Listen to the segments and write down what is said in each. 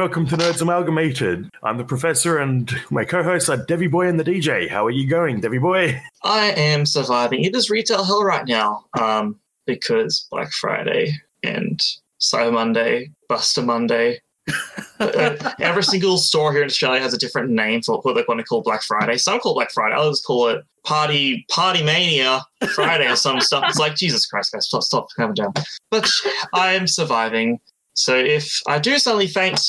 Welcome to Nerds Amalgamated. I'm the professor and my co-hosts are Devi Boy and the DJ. How are you going, Devi Boy? I am surviving. It is retail hell right now um, because Black Friday and Cyber Monday, Buster Monday. Uh, every single store here in Australia has a different name for what they want to call Black Friday. Some call it Black Friday, others call it Party Party Mania Friday or some stuff. It's like Jesus Christ, guys, stop, stop, calm down. But I am surviving. So if I do suddenly faint,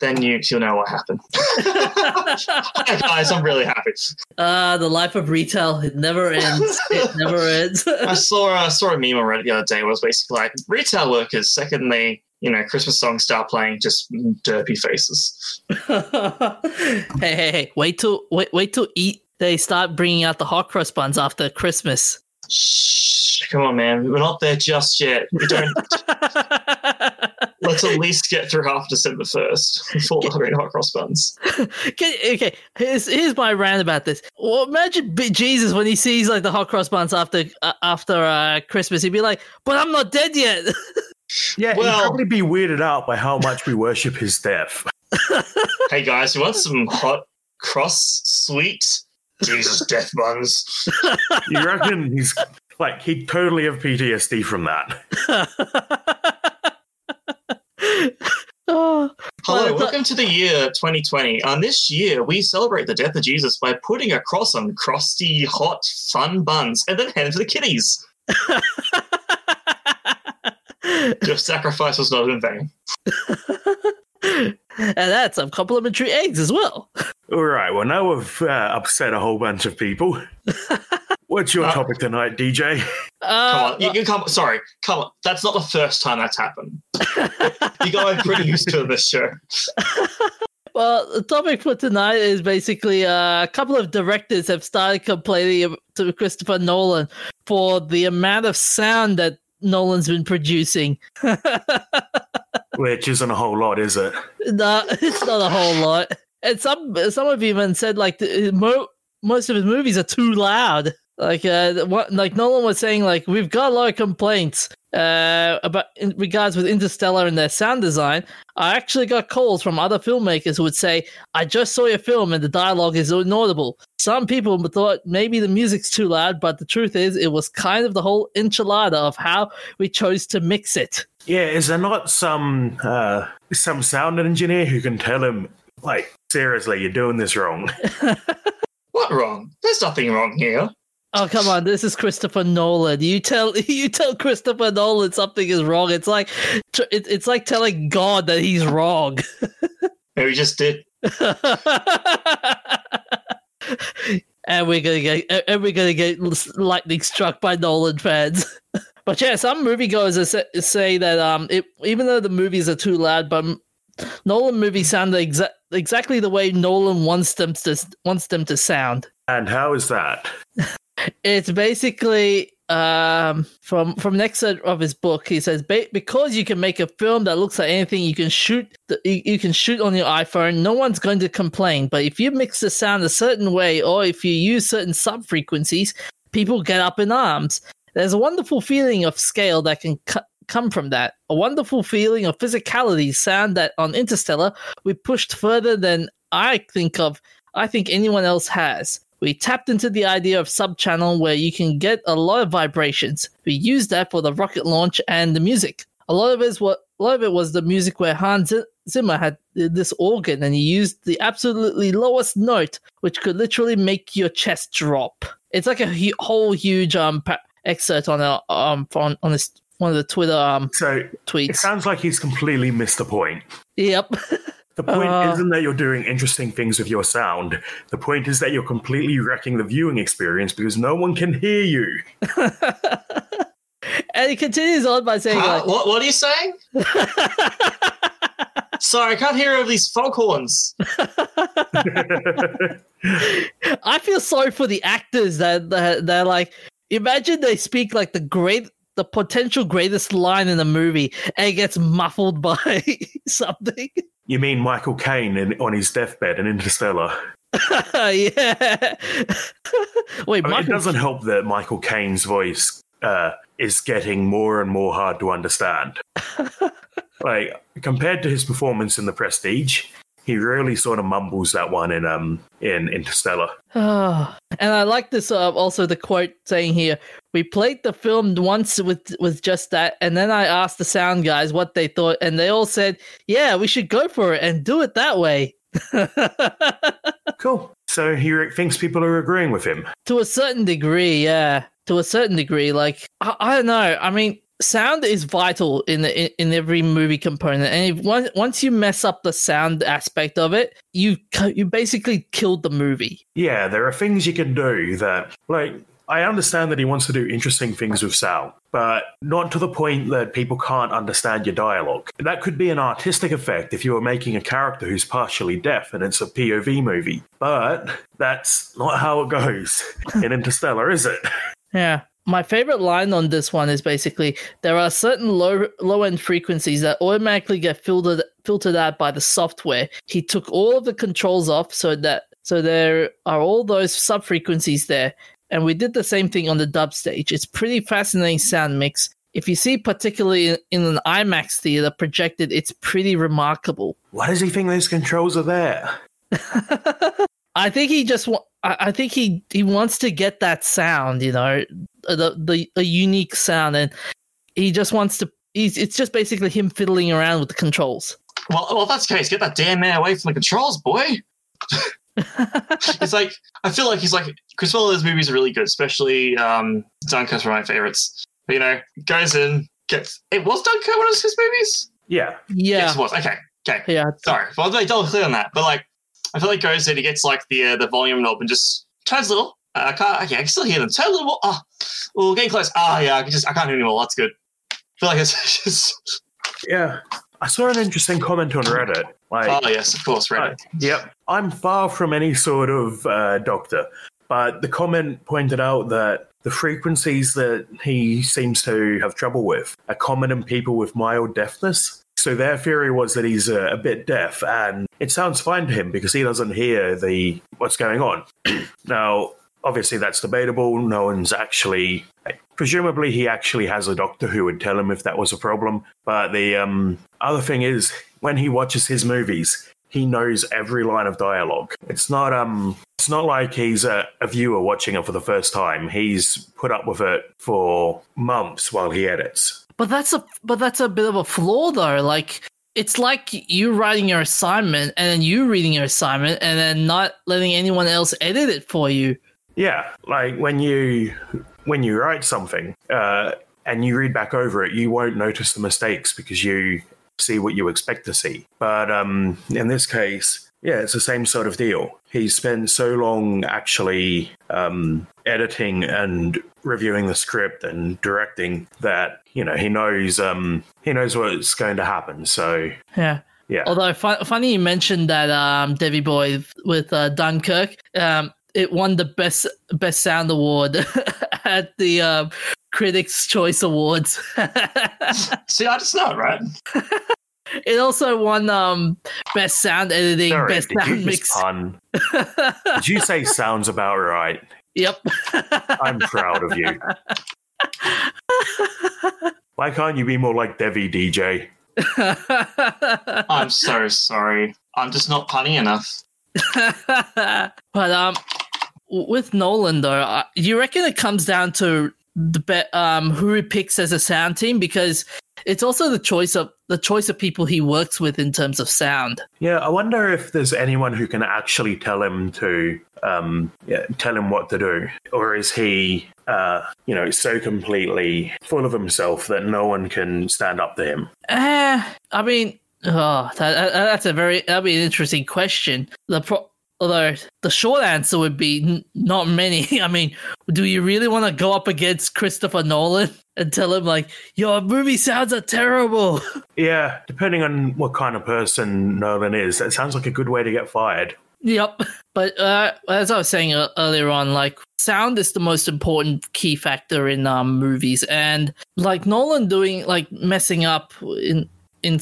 then you you'll know what happened. Hi guys, I'm really happy. Ah, the life of retail. It never ends. It never ends. I saw I saw a meme on Reddit the other day. It was basically like retail workers. Second, they you know Christmas songs start playing, just derpy faces. hey, hey, hey! Wait till wait wait till eat. They start bringing out the hot cross buns after Christmas. Shh, come on, man. We're not there just yet. We don't. Let's at least get through half December first before we're hot cross buns. okay, okay. Here's here's my rant about this. Well, imagine Jesus when he sees like the hot cross buns after uh, after uh, Christmas, he'd be like, "But I'm not dead yet." Yeah, Well- he'd probably be weirded out by how much we worship his death. Hey guys, you want some hot cross sweet Jesus death buns? You reckon he's like he'd totally have PTSD from that? Oh, Hello, Well, welcome to the year 2020. On this year, we celebrate the death of Jesus by putting a cross on crusty, hot, fun buns and then hand it to the kiddies. Your sacrifice was not in vain. and that's some complimentary eggs as well. All right, well now we've uh, upset a whole bunch of people. What's your Uh, topic tonight, DJ? Come Uh, on, you can come. Sorry, come on. That's not the first time that's happened. you guys are pretty used to this show. Well, the topic for tonight is basically uh, a couple of directors have started complaining to Christopher Nolan for the amount of sound that Nolan's been producing. Which isn't a whole lot, is it? no, it's not a whole lot. And some some have even said like the, mo- most of his movies are too loud. Like uh, what like Nolan was saying, like we've got a lot of complaints uh, about in regards with Interstellar and their sound design. I actually got calls from other filmmakers who would say, "I just saw your film and the dialogue is inaudible." Some people thought maybe the music's too loud, but the truth is, it was kind of the whole enchilada of how we chose to mix it. Yeah, is there not some uh, some sound engineer who can tell him, like, seriously, you're doing this wrong? What wrong? There's nothing wrong here. Oh come on! This is Christopher Nolan. You tell you tell Christopher Nolan something is wrong. It's like it's like telling God that he's wrong. Maybe we just did. and we're gonna get and we're gonna get lightning struck by Nolan fans. but yeah, some moviegoers are sa- say that um, it, even though the movies are too loud, but Nolan movies sound exa- exactly the way Nolan wants them to wants them to sound. And how is that? It's basically um, from from excerpt of his book. He says, "Ba- "Because you can make a film that looks like anything, you can shoot. The, you, you can shoot on your iPhone. No one's going to complain. But if you mix the sound a certain way, or if you use certain sub frequencies, people get up in arms. There's a wonderful feeling of scale that can cu- come from that. A wonderful feeling of physicality, sound that on Interstellar we pushed further than I think of. I think anyone else has." We tapped into the idea of subchannel where you can get a lot of vibrations. We used that for the rocket launch and the music. A lot of it is what a lot of it was the music where Hans Zimmer had this organ and he used the absolutely lowest note, which could literally make your chest drop. It's like a hu- whole huge um pa- excerpt on a um on on this one of the Twitter um So it tweets. sounds like he's completely missed the point. Yep. The point Uh. isn't that you're doing interesting things with your sound. The point is that you're completely wrecking the viewing experience because no one can hear you. and he continues on by saying Huh? like, what, what are you saying? Sorry, I can't hear over these foghorns. I feel sorry for the actors that that they're like. Imagine they speak like the great, the potential greatest line in the movie, and it gets muffled by something. you mean Michael Caine in, on his deathbed in Interstellar? yeah. Wait, I mean, it doesn't help that Michael Caine's voice uh, is getting more and more hard to understand. like compared to his performance in The Prestige, he really sort of mumbles that one in um in Interstellar. Ah, and I like this. Uh, also, the quote saying here: "We played the film once with with just that, and then I asked the sound guys what they thought, and they all said, "Yeah, we should go for it and do it that way." Cool. So he thinks people are agreeing with him. to a certain degree, yeah. To a certain degree, like I, I don't know. I mean, sound is vital in the, in, every movie component, and if once once you mess up the sound aspect of it, you you basically killed the movie. Yeah, there are things you can do that, like, I understand that he wants to do interesting things with sound, but not to the point that people can't understand your dialogue. That could be an artistic effect if you were making a character who's partially deaf and it's a POV movie, but that's not how it goes in Interstellar, is it? Yeah. My favorite line on this one is basically there are certain low low end frequencies that automatically get filtered filtered out by the software. He took all of the controls off so that so there are all those sub frequencies there. And we did the same thing on the dub stage. It's pretty fascinating sound mix. If you see particularly in, an IMAX theater projected, it's pretty remarkable. Why does he think those controls are there? I think he just wa- I think he he wants to get that sound, you know, the the a unique sound, and he just wants to. He's it's just basically him fiddling around with the controls. Well, well, if that's the case, get that damn man away from the controls, boy. it's like I feel like he's like Chris Miller's movies are really good, especially um, Dunkirk's one of my favorites. But, you know, goes in, gets it was Dunkirk one of his movies. Yeah. Yeah, Yes, it was. Okay, okay. yeah, Sorry, well, they double clear on that. But like, I feel like goes in, he gets like the uh, the volume knob and just turns a little. Uh, I can't. Okay, I can still hear them. Turn a little more. Oh, oh, getting close. Ah, yeah. I can just I can't hear anymore. That's good. I feel like it's just. Yeah. I saw an interesting comment on Reddit. Like, Oh yes, of course. Reddit. Uh, yep. I'm far from any sort of uh, doctor, but the comment pointed out that the frequencies that he seems to have trouble with are common in people with mild deafness. So their theory was that he's a, a bit deaf, and it sounds fine to him because he doesn't hear the what's going on. now, obviously, that's debatable. No one's actually. Presumably, he actually has a doctor who would tell him if that was a problem. But the um, other thing is, when he watches his movies, he knows every line of dialogue. It's not um it's not like he's a, a viewer watching it for the first time. He's put up with it for months while he edits. but that's a but that's a bit of a flaw though. Like it's like you writing your assignment and then you reading your assignment and then not letting anyone else edit it for you. Yeah, like when you when you write something uh, and you read back over it, you won't notice the mistakes because you see what you expect to see. But um, in this case, yeah, it's the same sort of deal. He spent so long actually um, editing and reviewing the script and directing that you know he knows um, he knows what's going to happen. So Yeah. yeah, Although fu- funny you mentioned that um, Debbie Boy with uh, Dunkirk, um, it won the best best sound award at the uh, Critics' Choice Awards. See, I just know it, right? it also won um, best sound editing, sorry, best did you sound just mix. pun? Did you say sounds about right? yep. I'm proud of you. Why can't you be more like Devi DJ? I'm so sorry. I'm just not punny enough. but um, w- with Nolan though, uh, you reckon it comes down to the be- um who he picks as a sound team because it's also the choice of the choice of people he works with in terms of sound. Yeah, I wonder if there's anyone who can actually tell him to um, yeah, tell him what to do, or is he, uh, you know, so completely full of himself that no one can stand up to him? Eh, I mean, oh, that, that- that's a very that'd be an interesting question. The pro- although the short answer would be n- not many. I mean, do you really want to go up against Christopher Nolan and tell him like your movie sounds are terrible? Yeah, depending on what kind of person Nolan is, that sounds like a good way to get fired. Yep. But uh, as I was saying uh, earlier on, like sound is the most important key factor in um, movies, and like Nolan doing like messing up in in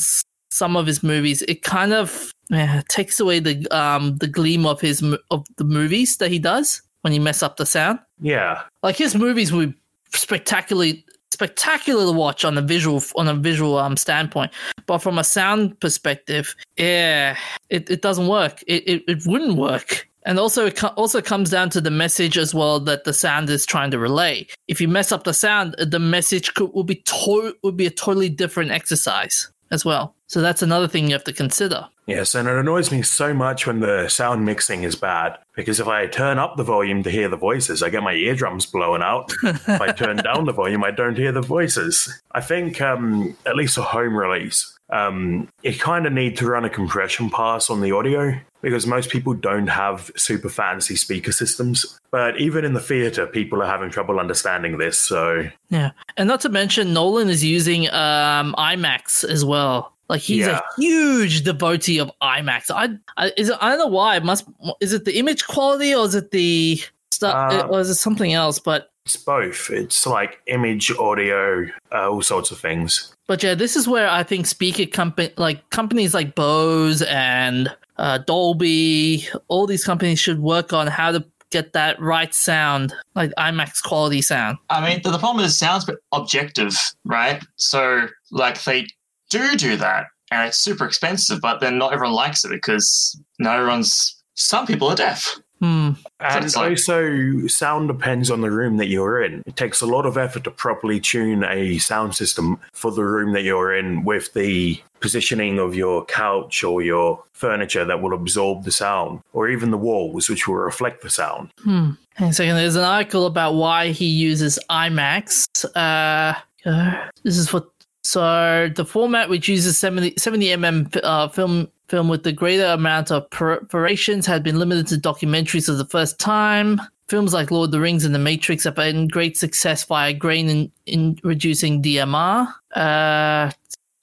some of his movies, it kind of yeah, takes away the um the gleam of his of the movies that he does when you mess up the sound. Yeah, Like his movies were spectacularly spectacular to watch on a visual on a visual um standpoint. But from a sound perspective, yeah, it, it doesn't work. It, it it wouldn't work. And also, it co- also comes down to the message as well that the sound is trying to relay. If you mess up the sound, the message could will be to- would be a totally different exercise as well. So that's another thing you have to consider. Yes, and it annoys me so much when the sound mixing is bad because if I turn up the volume to hear the voices, I get my eardrums blowing out. if I turn down the volume, I don't hear the voices. I think, um, at least a home release, um, you kind of need to run a compression pass on the audio because most people don't have super fancy speaker systems. But even in the theater, people are having trouble understanding this. So Yeah, and not to mention Nolan is using um, IMAX as well. Like he's Yeah. a huge devotee of IMAX. I, I is it, I don't know why. It must is it the image quality or is it the stuff Uh, or is it something else? But it's both. It's like image, audio, uh, all sorts of things. but yeah, this is where I think speaker company like companies like Bose and uh, Dolby, all these companies should work on how to get that right sound, like IMAX quality sound. I mean, the, problem is sounds objective, right? So, like, they do do that, and it's super expensive, but then not everyone likes it because not everyone's. Some people are deaf. Hmm. And it's like- also, sound depends on the room that you're in. It takes a lot of effort to properly tune a sound system for the room that you're in with the positioning of your couch or your furniture that will absorb the sound, or even the walls, which will reflect the sound. Hmm. Hang on a second. There's an article about why he uses IMAX. Uh, uh, this is for so the format which uses 70, 70 mm uh, film film with the greater amount of perforations had been limited to documentaries for the first time. Films like Lord of the Rings and The Matrix have been great success via grain in, in reducing DMR. Uh,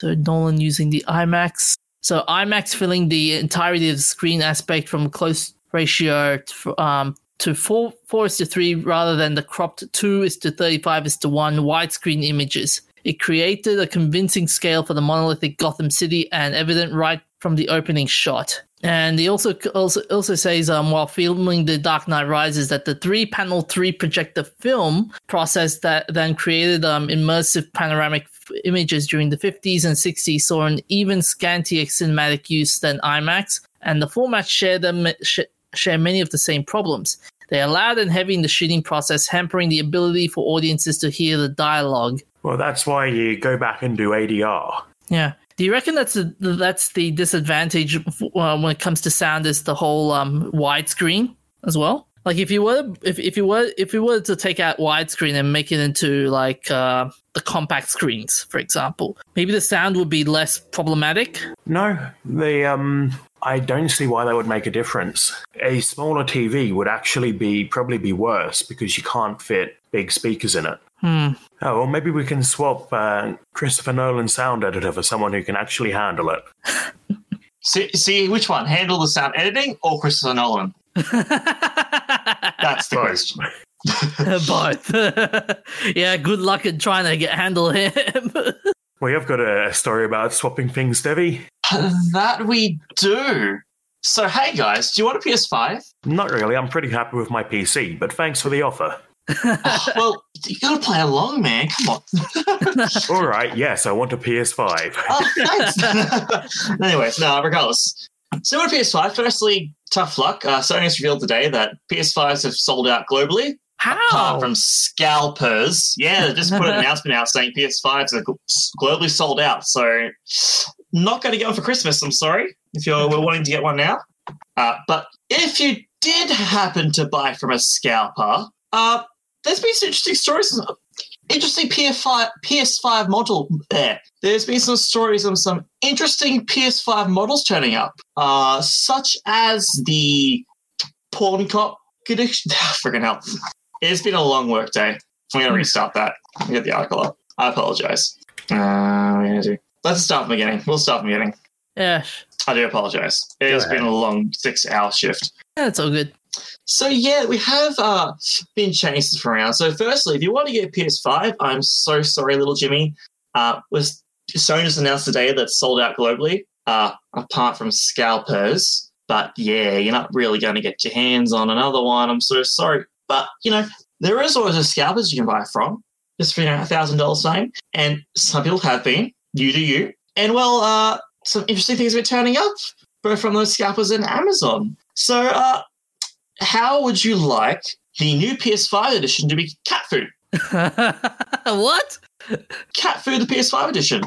so Nolan using the IMAX. So IMAX filling the entirety of the screen aspect from close ratio to, um, to four four is to three rather than the cropped two is to thirty five is to one widescreen images. It created a convincing scale for the monolithic Gotham City and evident right from the opening shot. And he also also also says um, while filming The Dark Knight Rises that the three panel three projector film process that then created um, immersive panoramic f- images during the 50s and 60s saw an even scantier cinematic use than IMAX, and the formats share them sh- share many of the same problems. They are loud and heavy in the shooting process, hampering the ability for audiences to hear the dialogue. Well, that's why you go back and do ADR. Yeah. Do you reckon that's the that's the disadvantage uh, when it comes to sound is the whole um, widescreen as well? Like if you were if, if you were if you were to take out widescreen and make it into like uh, the compact screens, for example, maybe the sound would be less problematic. No, the um, I don't see why that would make a difference. A smaller TV would actually be probably be worse because you can't fit big speakers in it. Hmm. Oh, well, maybe we can swap uh, Christopher Nolan sound editor for someone who can actually handle it. See, see which one? Handle the sound editing or Christopher Nolan? That's the Both. question. Both. yeah. Good luck in trying to get handle him. Well, you've got a story about swapping things, Debbie. That we do. So, hey guys, do you want a PS5? Not really. I'm pretty happy with my PC, but thanks for the offer. Oh, well, you gotta play along, man. Come on. All right, yes, I want a PS5. oh, thanks. Anyways, no, regardless. So, on PS5, firstly, tough luck. Uh, Sony has revealed today that PS5s have sold out globally, How? apart from scalpers. Yeah, they just put an announcement out saying PS5s are globally sold out. So, not going to get one for Christmas. I'm sorry if you're we're wanting to get one now. Uh, but if you did happen to buy from a scalper, uh, there's been some interesting stories. Interesting PS5 PS5 model there. There's been some stories of some interesting PS5 models turning up, uh, such as the Porn Cop connection. Freaking hell! It's been a long work day. I'm gonna restart that. Let me get the article up. I apologize. Uh, what are gonna do? Let's start from the beginning. We'll start from the beginning. Yeah. I do apologize. It Go has ahead. been a long six-hour shift. Yeah, it's all good. So yeah, we have uh, been changing stuff around. So firstly, if you want to get a PS5, I'm so sorry, little Jimmy. Uh, was Sony just announced today that sold out globally, uh, apart from scalpers. But yeah, you're not really going to get your hands on another one. I'm so sorry, but you know there is always a scalpers you can buy from. just for a thousand dollars something. And some people have been. You do you. And well, uh, some interesting things have been turning up, both from those scalpers and Amazon. So, uh, how would you like the new PS5 edition to be cat food? what? Cat food, the PS5 edition.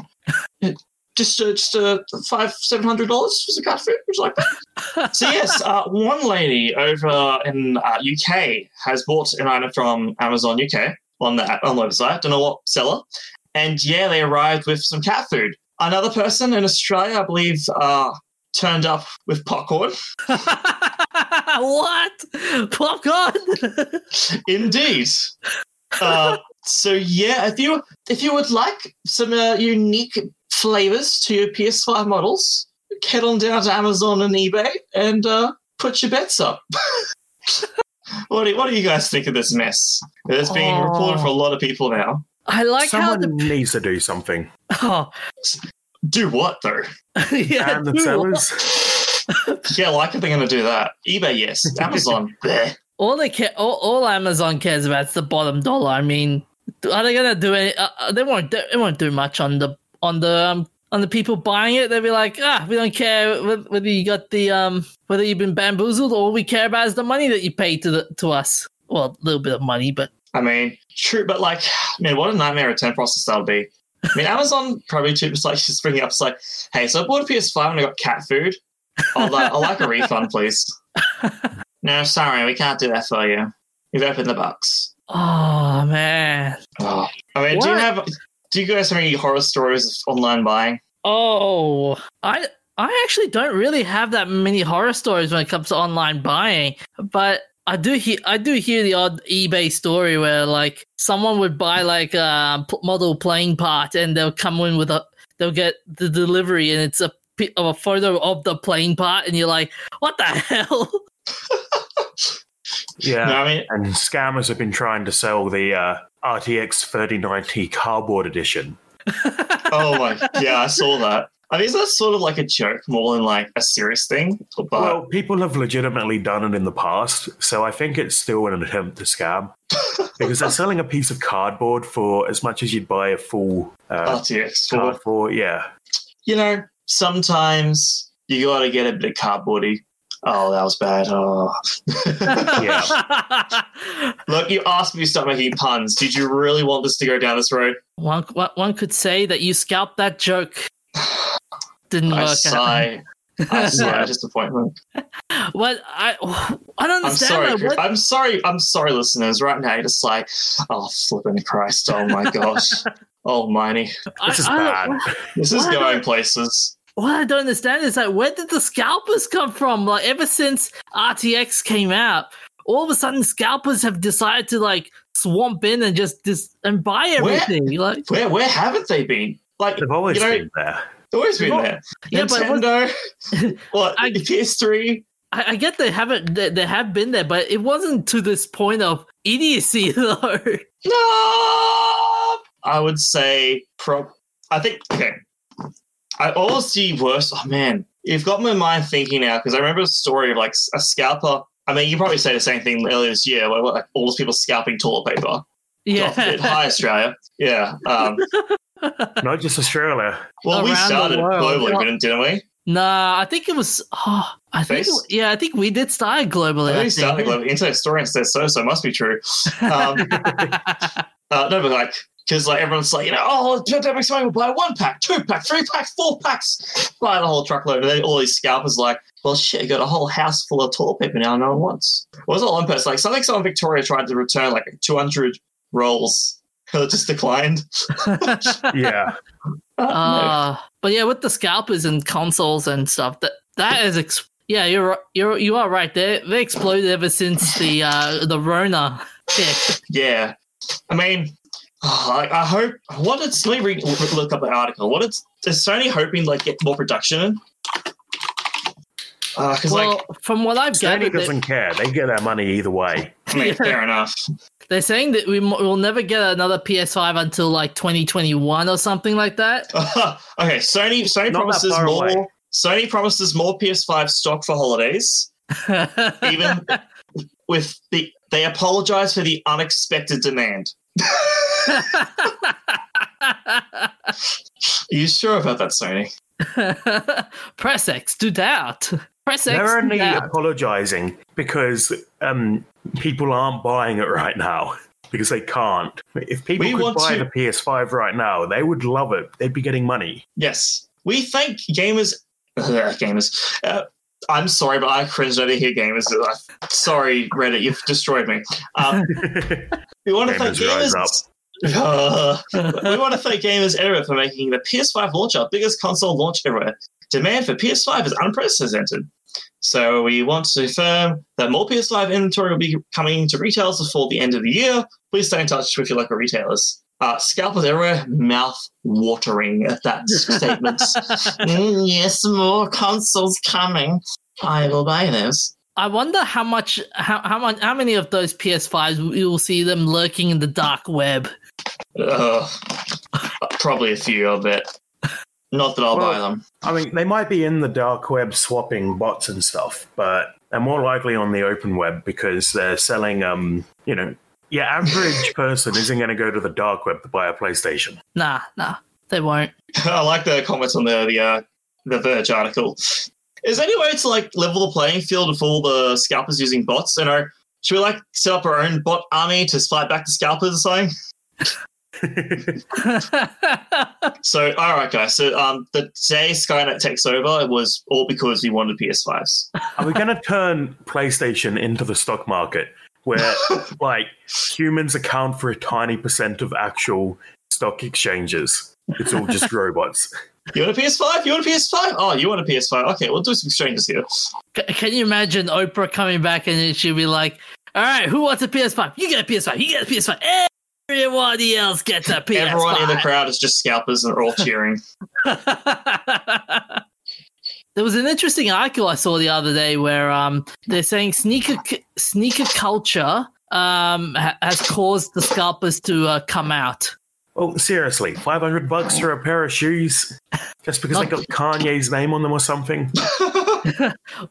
Just, uh, just uh, five, seven hundred dollars for the cat food, which like that. So yes, uh, one lady over in uh, UK has bought an item from Amazon UK on the on the website. Don't know what seller, and yeah, they arrived with some cat food. Another person in Australia, I believe, uh, turned up with popcorn. what? Popcorn? Indeed. Uh, so yeah, if you if you would like some uh, unique flavors to your PS5 models, head on down to Amazon and eBay and uh, put your bets up. what do what do you guys think of this mess? It's being Oh. reported for a lot of people now. I like Someone how the needs to do something. oh, Do what though? yeah, and the sellers. yeah, like if they're going to do that. eBay, yes. Amazon, bleh. all they care, all, all Amazon cares about is the bottom dollar. I mean, are they gonna do any? Uh, uh, they won't. do- They won't do much on the on the um, on the people buying it. They'll be like, ah, we don't care whether you got the um whether you've been bamboozled. All we care about is the money that you paid to the to us. Well, a little bit of money, but I mean, true, but like, man, what a nightmare return process that'll be. I mean, Amazon probably too just like just bringing up, it's like, hey, so I bought a PS5 and I got cat food. I'll, like, I'll like a refund, please. no, sorry, we can't do that for you. You've opened the box. oh man, Oh. I mean, do you have? Do you guys have any horror stories of online buying? oh, I I actually don't really have that many horror stories when it comes to online buying, but. I do hear I do hear the odd eBay story where like someone would buy like a p- model plane part and they'll come in with a they'll get the delivery and it's a of a photo of the plane part and you're like what the hell Yeah. No, I mean, And scammers have been trying to sell the uh, RTX 3090 cardboard edition. oh my, yeah, I saw that. I mean, is that sort of like a joke more than like a serious thing? But well, people have legitimately done it in the past, so I think it's still an attempt to scam. because they're selling a piece of cardboard for as much as you'd buy a full uh, RTX card for. Yeah. you know, sometimes you got to get a bit of cardboardy. Oh, that was bad. Oh. Look, you asked me to stop making puns. Did you really want this to go down this road? one one one could say that you scalped that joke didn't I work out sigh. I sigh Yeah. disappointment. what I I don't I'm understand sorry. that. What- I'm sorry. I'm sorry, listeners. Right now, you're just like, oh, flipping Christ. Oh my gosh. Oh, Almighty. I- This is I bad. don't- This is Why going places. what I don't understand is like, where did the scalpers come from? Like ever since RTX came out, all of a sudden scalpers have decided to like swamp in and just just and buy Where- everything. Like Where where haven't they been? Like, They've always you know, been there. they've always been there. yeah, but what- Nintendo, what, I- PS3? I, I get they haven't they, they have been there, but it wasn't to this point of idiocy though. No! I would say, pro- I think, okay. I always see worse. Oh man, you've got my mind thinking now because I remember a story of like a scalper. I mean, you probably say the same thing earlier this year where like all those people scalping toilet paper. Yeah. Hi, Australia. Yeah. Um, Not just Australia. well, we Around the started globally, didn't, didn't we? Nah, I think it was. Oh, I think. It, yeah, I think we did start globally. I I we started globally. Internet historian says so, so it must be true. Um, Uh, no, but like, because like everyone's like, you know, oh, pandemic somebody will buy one pack, two pack, three packs, four packs, buy the whole truckload. And then all these scalpers like, well, shit, you got a whole house full of toilet paper now, no one wants. What was it one person like? Something someone in Victoria tried to return like 200 rolls. It just declined. Yeah. Uh, Uh, but yeah, with the scalpers and consoles and stuff, that that is. Ex- yeah, you're you're you are right. They they exploded ever since the uh the Rona hit. yeah. I mean, oh, I, I hope. What did let me read, look up the article? What is, is Sony hoping like get more production in? Because Well, like, from what I've Sony gathered, they, doesn't care. They get their money either way. I mean, fair enough. They're saying that we mo- will never get another PS5 until like 2021 or something like that. okay, Sony Sony Not promises more. away. Sony promises more PS5 stock for holidays. Even with the, they apologize for the unexpected demand. Are you sure about that, Sony? Press X to doubt. Press X They're only doubt. apologizing because um, people aren't buying it right now because they can't. If people We could want buy to- the PS5 right now, they would love it. They'd be getting money. Yes. We thank gamers. gamers. Uh, I'm sorry, but I cringed when here, gamers. Uh, sorry, Reddit, you've destroyed me. Um, we want to thank Gamers rise gamers. Uh, we want to thank gamers everywhere for making the PS5 launch our biggest console launch ever. Demand for PS5 is unprecedented. So we want to confirm that more PS5 inventory will be coming to retailers before the end of the year. Please stay in touch with your local retailers. Uh, scalpers everywhere, mouth watering at that statement. Mm, yes, more consoles coming. I will buy those. I wonder how much, how how much, how many of those PS5s we will see them lurking in the dark web. Uh, probably a few, I'll bet. Not that I'll buy them. I mean, they might be in the dark web swapping bots and stuff, but they're more likely on the open web because they're selling, um, you know, your average person isn't going to go to the dark web to buy a PlayStation. Nah, nah, they won't. I like the comments on the the uh, the Verge article. Is there any way to like level the playing field with all the scalpers using bots? You know, should we like set up our own bot army to fight back the scalpers or something? So, all right, guys. So, um, the day Skynet takes over it was all because we wanted PS5s. Are we going to turn PlayStation into the stock market where, like, humans account for a tiny percent of actual stock exchanges? It's all just robots. You want a PS5? You want a PS5? Oh, you want a PS5? Okay, we'll do some exchanges here. Can you imagine Oprah coming back and she'll be like, "All right, who wants a PS5? You get a PS5. You get a PS5. Everybody else gets a PS5." Everyone in the crowd is just scalpers and they're all cheering. there was an interesting article I saw the other day where um they're saying sneaker sneaker culture um ha- has caused the scalpers to uh, come out. Well, seriously, 500 bucks for a pair of shoes just because they got Kanye's name on them or something?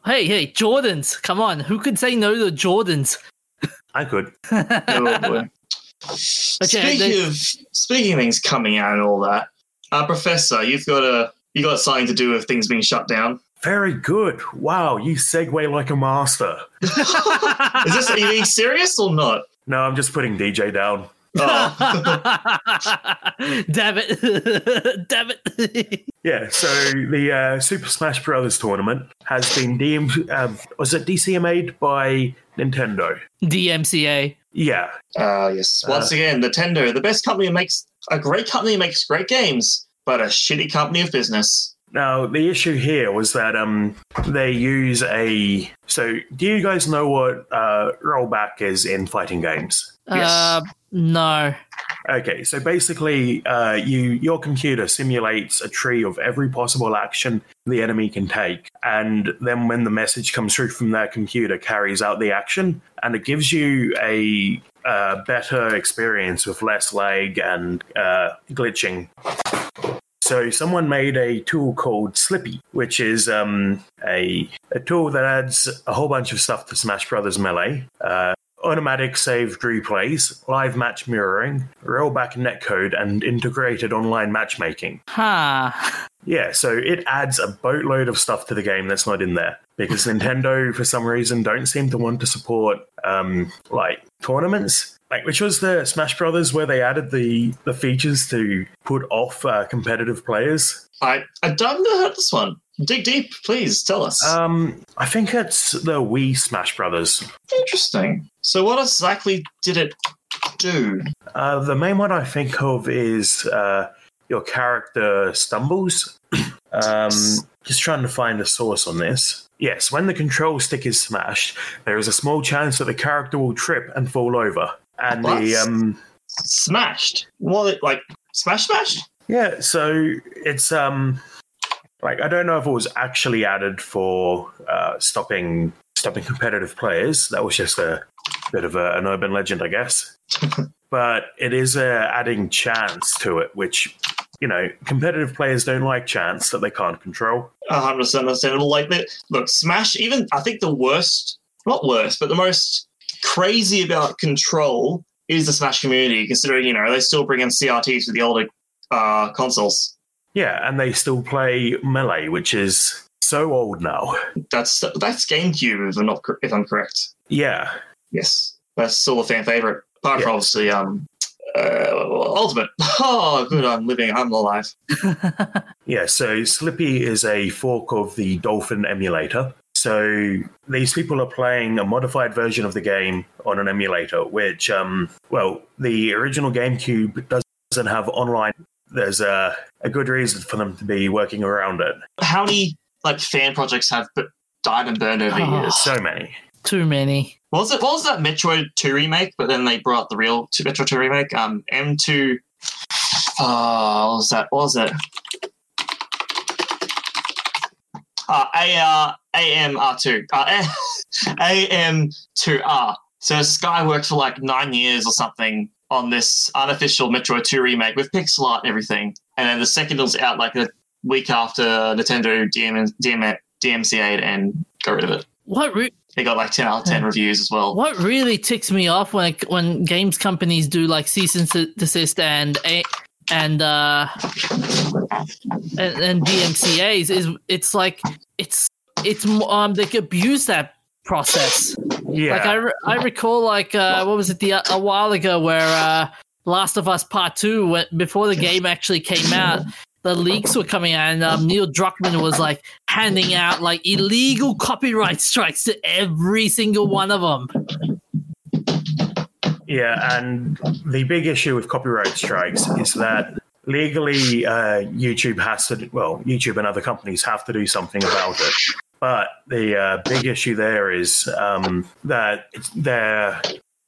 Hey, hey, Jordans! Come on, who could say no to Jordans? I could. Oh, boy. Speaking they- of speaking of things coming out and all that, uh, Professor, you've got a you got something to do with things being shut down. Very good. Wow, you segue like a master. Is this are you being serious or not? No, I'm just putting DJ down. Oh. Damn it! Damn it! Yeah, so the uh, Super Smash Brothers tournament has been deemed, um, was it DCMA'd by Nintendo? DMCA. Yeah, Uh, yes. Once again, Nintendo, the best company that makes a great company that makes great games, but a shitty company of business. Now, the issue here was that um, they use a. So, do you guys know what uh, rollback is in fighting games? Yes. Uh, no. Okay, so basically, uh, you your computer simulates a tree of every possible action the enemy can take, and then when the message comes through from their computer, carries out the action, and it gives you a uh, better experience with less lag and uh, glitching. So someone made a tool called Slippi, which is um, a a tool that adds a whole bunch of stuff to Smash Brothers Melee. Uh, automatic saved replays, live match mirroring, rollback netcode, and integrated online matchmaking. Huh. Yeah, so it adds a boatload of stuff to the game that's not in there because Nintendo, for some reason, don't seem to want to support um, like tournaments. Like, which was the Smash Brothers where they added the the features to put off uh, competitive players. I I don't know heard this one. Dig deep, please tell us. Um, I think it's the Wii Smash Brothers. Interesting. So, what exactly did it do? Uh, the main one I think of is uh, your character stumbles. um, just trying to find a source on this. Yes, when the control stick is smashed, there is a small chance that the character will trip and fall over. And the um, Smashed. What? Like smash, smashed? yeah, so it's um, like I don't know if it was actually added for uh, stopping stopping competitive players. That was just a bit of a, an urban legend, I guess. but it is uh, adding chance to it, which you know competitive players don't like chance that they can't control. A hundred percent understandable. Like that. Look, Smash. Even I think the worst, not worst, but the most crazy about control is the Smash community, considering you know they still bring in CRTs for the older uh, consoles. Yeah, and they still play Melee, which is so old now. That's that's GameCube, if I'm not if I'm correct. Yeah, Yes, that's still a fan favorite. Apart from obviously, um, uh, Ultimate. Oh, good, I'm living, I'm alive. yeah. So Slippi is a fork of the Dolphin emulator. So these people are playing a modified version of the game on an emulator, which, um, well, the original GameCube doesn't have online. There's a, a good reason for them to be working around it. How many like fan projects have b- died and burned over the Oh. years? So many. Too many. What was it? What was that Metroid Two remake? But then they brought the real two, Metroid Two remake. Um, M two. Uh, what was that? What was it? Uh, A R A M R two. Uh, A M two R. So Sky worked for like nine years or something on this unofficial Metroid Two remake with pixel art and everything, and then the second was out like a week after Nintendo DM, DM, DMCA'd and got rid of it. What re- They got like ten out of ten reviews as well. what really ticks me off when when games companies do like cease and desist and a- and uh and, and DMCA's is it's like it's it's um they abuse that process. Yeah. Like I, re- I recall like uh what was it the a while ago where uh Last of Us Part Two when, before the game actually came out. The leaks were coming out, and um, Neil Druckmann was like handing out like illegal copyright strikes to every single one of them. Yeah, and the big issue with copyright strikes is that legally uh, YouTube has to, well, YouTube and other companies have to do something about it. But the uh, big issue there is um, that they're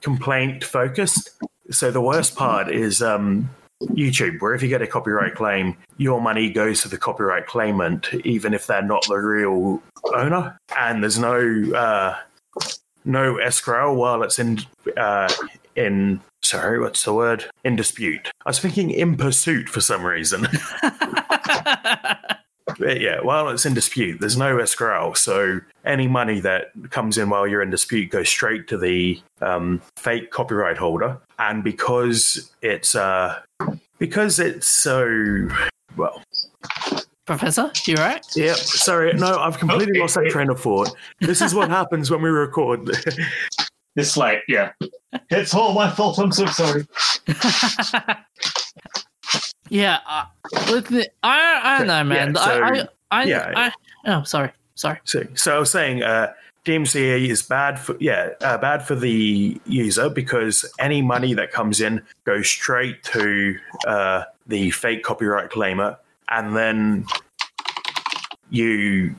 complaint focused. So the worst part is um, YouTube, where if you get a copyright claim, your money goes to the copyright claimant, even if they're not the real owner. And there's no uh, no escrow while it's in uh, in sorry, what's the word? In dispute. I was thinking in pursuit for some reason. But yeah, while it's in dispute, there's no escrow, so any money that comes in while you're in dispute goes straight to the um, fake copyright holder. And because it's uh, because it's so well, Professor, you right? Yep. Sorry. No, I've completely Okay. lost that train of thought. This is what happens when we record. This late, yeah. It's all my fault. I'm so sorry. yeah, uh, look, I I don't know, man. Yeah, so- I, I, I, yeah. I, oh, sorry, sorry. so, so I was saying, uh, DMCA is bad for yeah, uh, bad for the user because any money that comes in goes straight to uh, the fake copyright claimer, and then you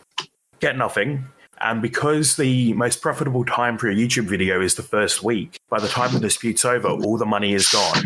get nothing. And because the most profitable time for a YouTube video is the first week, by the time the dispute's over, all the money is gone.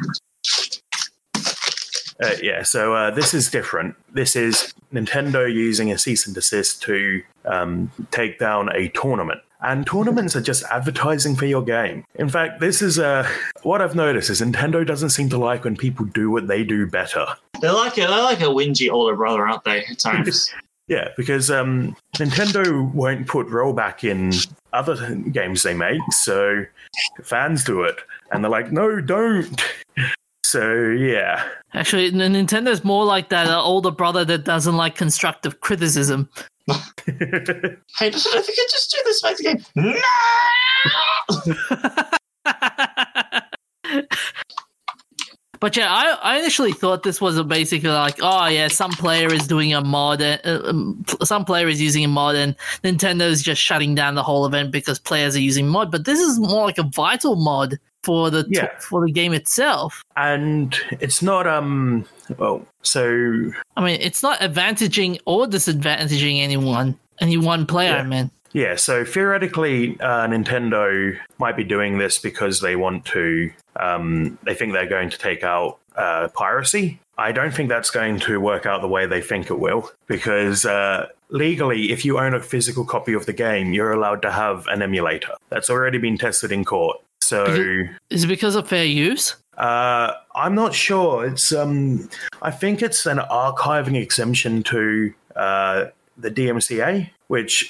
Uh, yeah, so uh, this is different. This is Nintendo using a cease and desist to um, take down a tournament. And tournaments are just advertising for your game. In fact, this is uh, what I've noticed is Nintendo doesn't seem to like when people do what they do better. They're like a they're like a whingy older brother, aren't they? At times. Yeah, because um, Nintendo won't put rollback in other games they make, so fans do it, and they're like, "No, don't." So yeah, Actually, Nintendo's more like that uh, older brother that doesn't like constructive criticism. hey, just, if you could just do this, make the game. No. But yeah, I, I initially thought this was a basically like, oh yeah, some player is doing a mod, uh, um, some player is using a mod, and Nintendo's just shutting down the whole event because players are using mod. But this is more like a vital mod for the Yeah. for the game itself. and it's not um. Well, so I mean, it's not advantaging or disadvantaging anyone, any one player, Yeah. man. Yeah, so theoretically, uh, Nintendo might be doing this because they want to. Um, they think they're going to take out uh, piracy. I don't think that's going to work out the way they think it will, because uh, legally, if you own a physical copy of the game, you're allowed to have an emulator. That's already been tested in court. So. Is Is it because of fair use? Uh, I'm not sure. It's um, I think it's an archiving exemption to uh, the DMCA, which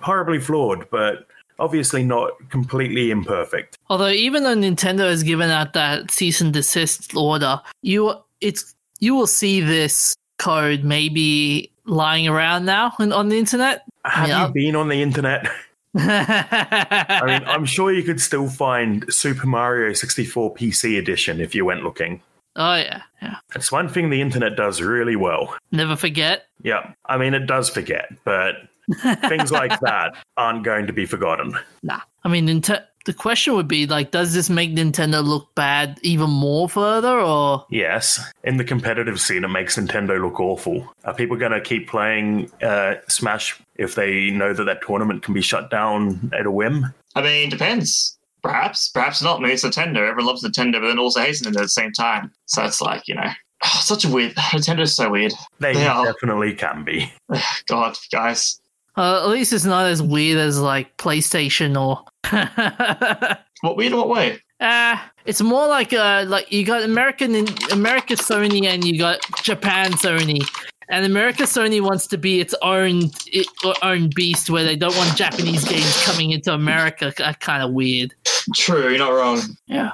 horribly flawed. But obviously not completely imperfect. Although even though Nintendo has given out that cease and desist order, you it's you will see this code maybe lying around now on, on the internet. Have Yeah. you been on the internet? I mean, I'm sure you could still find Super Mario 64 PC edition if you went looking. oh yeah, yeah. It's one thing the internet does really well. Never forget. Yeah, I mean, it does forget, but things like that aren't going to be forgotten. Nah. I mean, Ninte- the question would be like, does this make Nintendo look bad even more further, or Yes, in the competitive scene, it makes Nintendo look awful. Are people going to keep playing uh, Smash if they know that that tournament can be shut down at a whim? I mean, depends. Perhaps, perhaps not. Maybe it's Nintendo. Everyone loves Nintendo, but then also hates Nintendo at the same time. So it's like, you know, such a weird. Nintendo's so weird. They Yeah. definitely can be. God, guys. Uh, at least it's not as weird as like PlayStation or. What weird in what way? Uh, it's more like uh, like you got American America Sony and you got Japan Sony, and America Sony wants to be its own it, own beast where they don't want Japanese games coming into America. Kind of weird. True, you're not wrong. Yeah,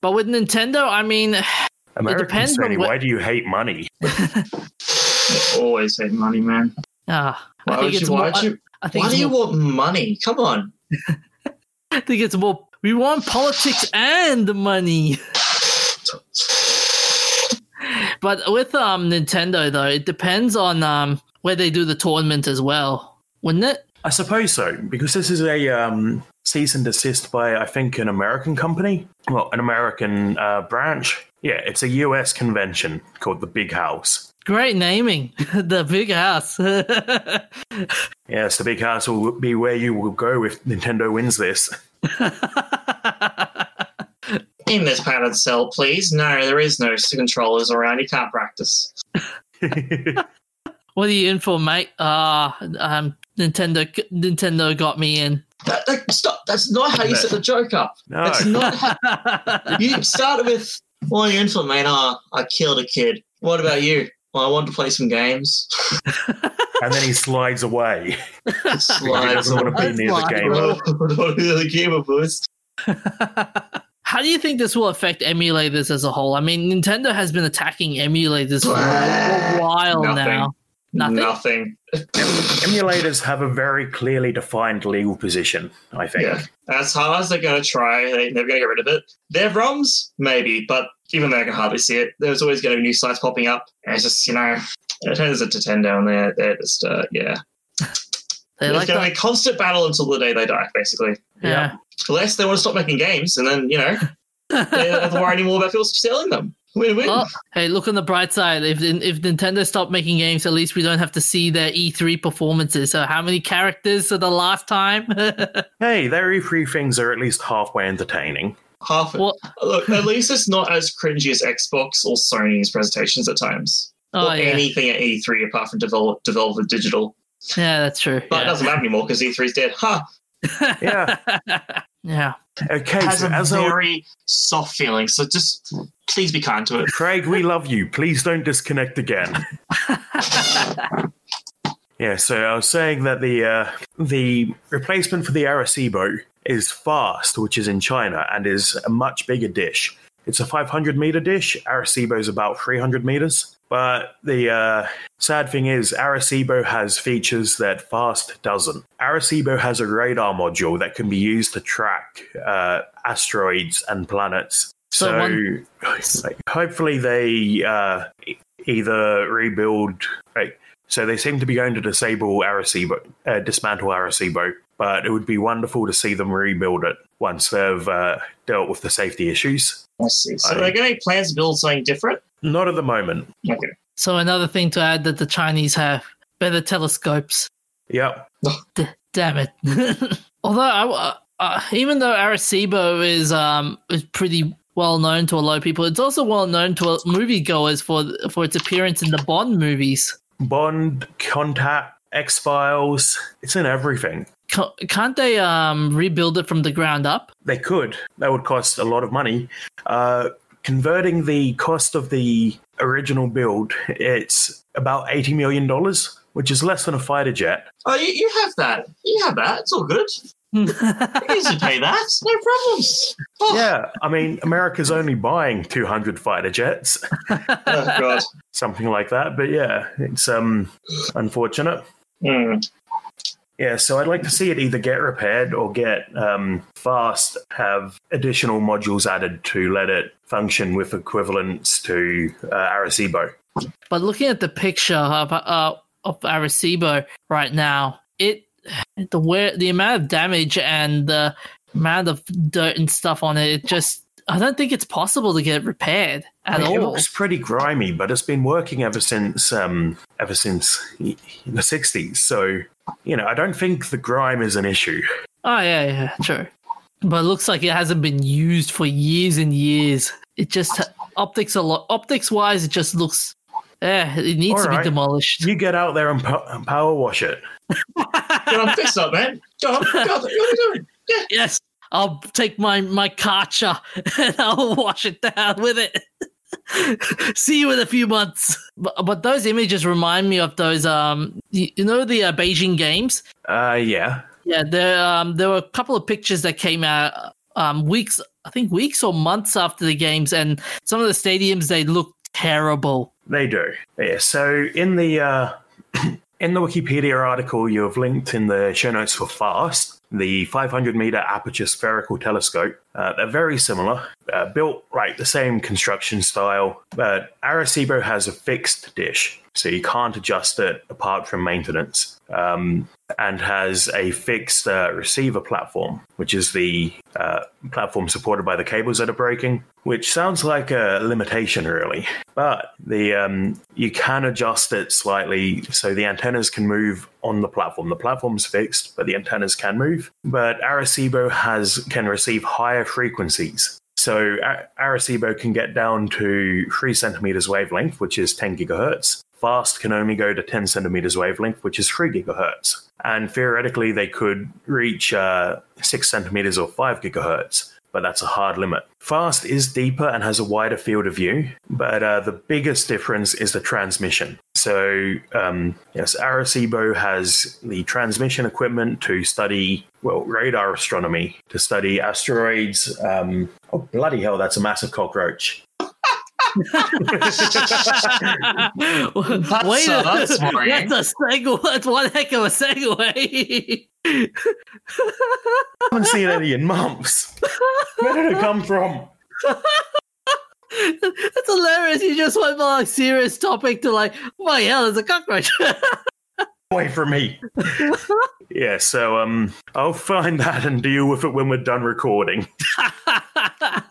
but with Nintendo, I mean, American depends on Sony, what- why do you hate money? They always hate money, man. ah, I Why think would it's you? more. Why, would you, I think why it's do you more, want money? Come on. I think it's more. We want politics and money. But with um Nintendo though, it depends on um where they do the tournament as well, wouldn't it? I suppose so, because this is a um, cease and desist by, I think, an American company. Well, an American uh, branch. Yeah, it's a US convention called the Big House. Great naming, the big house. Yes, the Big House will be where you will go if Nintendo wins this. In this padded cell, please. No, there is no controllers around. You can't practice. what are you in for, mate? Ah, um, Nintendo, Nintendo got me in. That, that, stop. That's not how you set the joke up. No. That's not how you started with. What are you in for, mate? Oh, I killed a kid. What about you? Well, I want to play some games. and then he slides away. Slides doesn't want to be near the Slide, game. bro. the gamer boys. How do you think this will affect emulators as a whole? I mean, Nintendo has been attacking emulators for a while Nothing. now. Nothing? Nothing. Emulators have a very clearly defined legal position, I think. Yeah. As hard as they're going to try, they, they're going to get rid of it. Their ROMs, maybe, but even though I can hardly see it, there's always going to be new sites popping up. And it's just, you know, Nintendo's a Nintendo and they're, they're just, uh, yeah. They It's like going to be a constant battle until the day they die, basically. Yeah. Unless they want to stop making games and then, you know, they don't have to worry anymore about people selling them. Win win. Oh, hey, look on the bright side. If if Nintendo stopped making games, at least we don't have to see their E3 performances. So, how many characters are the last time? Hey, their E3 things are at least halfway entertaining. Half well, Look, at least it's not as cringy as Xbox or Sony's presentations at times. oh or yeah, anything at E3 apart from develop, Devolver Digital. yeah, that's true. But it doesn't matter anymore because E3's dead. Ha! Yeah. yeah. Okay, It has so a as I very soft feeling. So just please be kind to it. Craig, we love you. Please don't disconnect again. yeah, so I was saying that the uh, the replacement for the Arecibo is Fast, which is in China and is a much bigger dish. It's a 500 meter dish. Arecibo is about 300 meters. But the uh, sad thing is, Arecibo has features that Fast doesn't. Arecibo has a radar module that can be used to track uh, asteroids and planets. So So, one- like, hopefully they uh, either rebuild. Like, so they seem to be going to disable Arecibo, uh, dismantle Arecibo, but it would be wonderful to see them rebuild it once they've uh, dealt with the safety issues. I see. So I- they're going to plans to build something different? Not at the moment. Okay. So another thing to add that the Chinese have better telescopes. Yep. D- damn it. Although I, uh, uh, even though Arecibo is um is pretty well known to a lot of people, it's also well known to moviegoers for for its appearance in the Bond movies. Bond, Contact, X Files. It's in everything. Can't they um rebuild it from the ground up? They could. That would cost a lot of money. Uh, converting the cost of the original build, it's about $80 million, which is less than a fighter jet. Oh, you, you have that. You have that. It's all good. You can pay that. No problems. Oh, Yeah, I mean, America's only buying 200 fighter jets, oh god. something like that. But yeah, it's um unfortunate. Hmm. Yeah, so I'd like to see it either get repaired or get um, fast, have additional modules added to let it function with equivalence to uh, Arecibo. But looking at the picture of uh, of Arecibo right now, it the where the amount of damage and the amount of dirt and stuff on it, it just I don't think it's possible to get it repaired at I mean, It looks pretty grimy, but it's been working ever since um, ever since the '60s. So you know, I don't think the grime is an issue. Oh yeah, yeah, true. But it looks like it hasn't been used for years and years. It just optics a lot. Optics wise, it just looks. Yeah, it needs to Alright. be demolished. You get out there and po- and power wash it. Go on, fix up, man. Go on, go on. What are you doing? Yeah. Yes, I'll take my my karcher and I'll wash it down with it. See you in a few months. But, but those images remind me of those. Um, you, you know the uh, Beijing games. Uh, yeah. Yeah, there um, there were a couple of pictures that came out um, weeks, I think weeks or months after the games, and some of the stadiums they look terrible. They do. Yeah. So in the uh, in the Wikipedia article you have linked in the show notes for FAST, the 500 meter aperture spherical telescope, uh, they're very similar, uh, built like the same construction style, but Arecibo has a fixed dish, so you can't adjust it apart from maintenance. Um, and has a fixed uh, receiver platform, which is the uh, platform supported by the cables that are breaking, which sounds like a limitation, really. But the um, you can adjust it slightly so the antennas can move on the platform. The platform's fixed, but the antennas can move. But Arecibo has can receive higher frequencies. So Arecibo can get down to three centimeters wavelength, which is 10 gigahertz. Fast can only go to 10 centimeters wavelength, which is 3 gigahertz. And theoretically, they could reach uh, 6 centimeters or 5 gigahertz, but that's a hard limit. Fast is deeper and has a wider field of view, but uh, the biggest difference is the transmission. So, um, yes, Arecibo has the transmission equipment to study, well, radar astronomy, to study asteroids. Um, oh, bloody hell, that's a massive cockroach. Wait, uh, that's that's a segue. That's one heck of a segue. I haven't seen any in months. Where did it come from? That's hilarious. You just went from like serious topic to like, oh my hell, there's a cockroach. Away from me. yeah, so um, I'll find that and deal with it when we're done recording.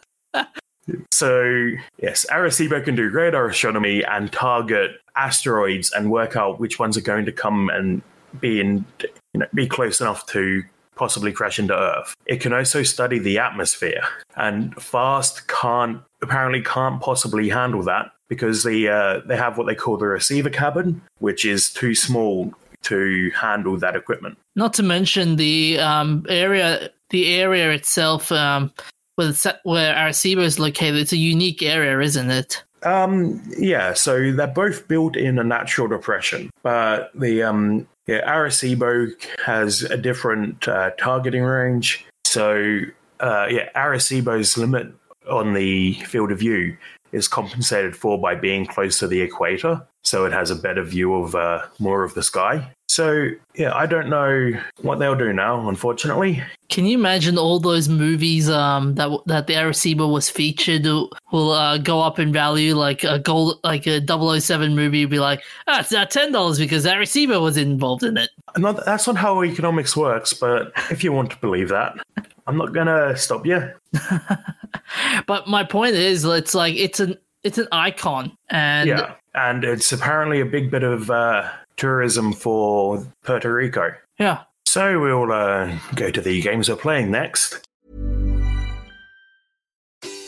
So, yes, Arecibo can do radar astronomy and target asteroids and work out which ones are going to come and be in, you know, be close enough to possibly crash into Earth. It can also study the atmosphere, and FAST can't apparently can't possibly handle that because the uh, they have what they call the receiver cabin, which is too small to handle that equipment. Not to mention the um, area, the area itself, um, where, the, where Arecibo is located. It's a unique area, isn't it? Um, yeah, so they're both built in a natural depression, but the um, yeah, Arecibo has a different uh, targeting range. So uh, yeah, Arecibo's limit on the field of view is compensated for by being close to the equator, so it has a better view of uh, more of the sky. So yeah, I don't know what they'll do now, unfortunately. Can you imagine all those movies um, that that the Arecibo was featured will, uh, go up in value? Like a gold, like a 007 movie would be like, ah, it's now ten dollars because Arecibo was involved in it. Not, that's not how economics works, but if you want to believe that, I'm not gonna stop you. But my point is, it's like it's an it's an icon, and yeah, and it's apparently a big bit of uh, tourism for Puerto Rico. yeah. So we'll uh, go to the games we're playing next.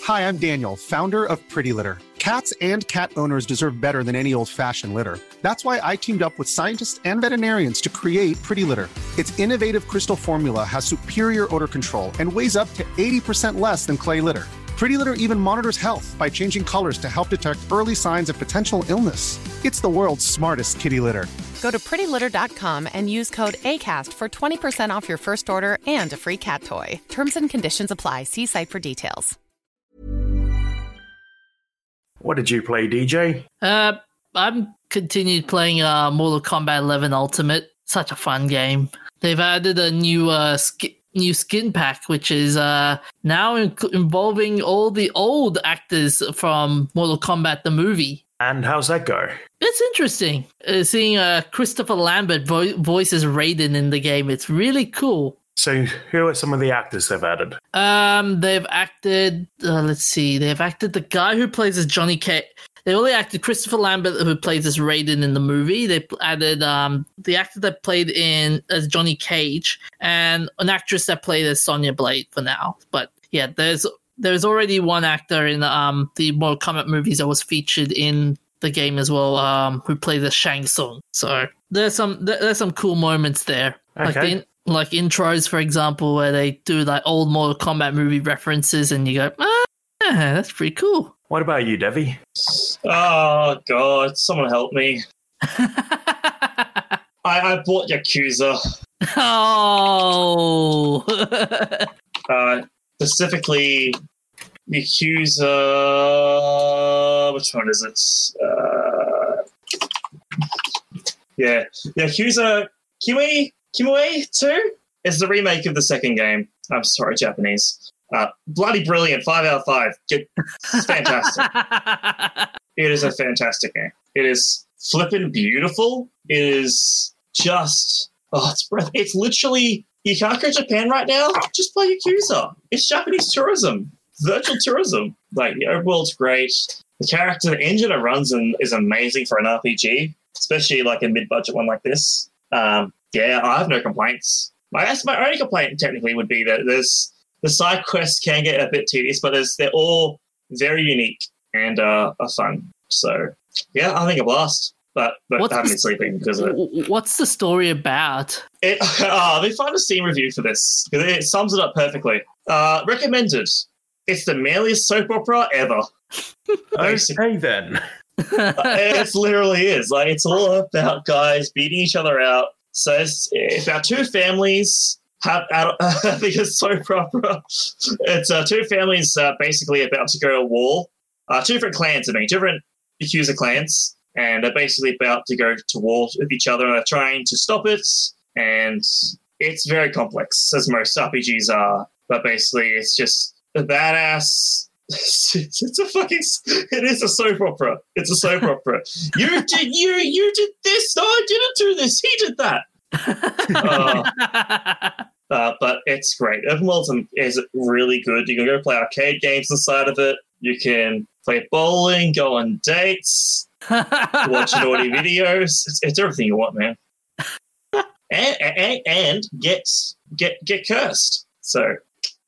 Hi, I'm Daniel, founder of Pretty Litter. Cats and cat owners deserve better than any old fashioned litter. That's why I teamed up with scientists and veterinarians to create Pretty Litter. Its innovative crystal formula has superior odor control and weighs up to 80% less than clay litter. Pretty Litter even monitors health by changing colors to help detect early signs of potential illness. It's the world's smartest kitty litter. Go to prettylitter.com and use code ACAST for 20% off your first order and a free cat toy. Terms and conditions apply. See site for details. What did you play, DJ? Uh, I'm continued playing uh, Mortal Kombat 11 Ultimate. Such a fun game. They've added a new uh, sk- new skin pack, which is uh, now in- involving all the old actors from Mortal Kombat the movie. And how's that go? It's interesting uh, seeing uh, Christopher Lambert vo- voices Raiden in the game. It's really cool. So, who are some of the actors they've added? Um, they've acted. Uh, let's see. They've acted the guy who plays as Johnny K. They only acted Christopher Lambert, who plays as Raiden in the movie. They added um the actor that played in as Johnny Cage and an actress that played as Sonya Blade for now. But yeah, there's there's already one actor in um the Mortal Kombat movies that was featured in the game as well, um, who played as Shang Tsung. So there's some there's some cool moments there. Like Okay. the, like intros, for example, where they do like old Mortal Kombat movie references, and you go, ah, that's pretty cool. What about you, Devi? Oh god, someone help me. I, I bought Yakuza. oh, Uh, specifically, Yakuza. Which one is it? Uh, yeah, Yakuza Kiwi Kimue Two is the remake of the second game. I'm sorry, Japanese. Uh, bloody brilliant. Five out of five. It's fantastic. It is a fantastic game. It is flippin' beautiful. It is just oh, it's breath. It's literally you can't go to Japan right now. Just play Yakuza. It's Japanese tourism, virtual tourism. Like the overworld's great. The character, the engine it runs in is amazing for an RPG, especially like a mid-budget one like this. Um, yeah, I have no complaints. Guess my only complaint technically would be that there's the side quests can get a bit tedious, but there's, they're all very unique and uh, are fun. So yeah, I think a blast. But but What's I haven't the- been sleeping because of it. What's the story about? it oh, they find a Steam review for this because it sums it up perfectly. Uh, recommended. It's the manliest soap opera ever. Basically, Okay, then. it literally is. Like it's all about guys beating each other out. So it's, it's about two families. Have out, I think it's soap opera. It's uh, two families uh, basically about to go to war. Uh, two different clans, I mean, different Yakuza clans, and they're basically about to go to war with each other and they're trying to stop it. And it's very complex, as most RPGs are. But basically, it's just a badass. It's a fucking. It is a soap opera. It's a soap opera. You did you you did this. No, I didn't do this. He did that. Uh, uh, but it's great. Open World is really good. You can go play arcade games inside of it. You can play bowling, go on dates, watch naughty videos. It's, it's everything you want, man. And, and and get get get cursed. So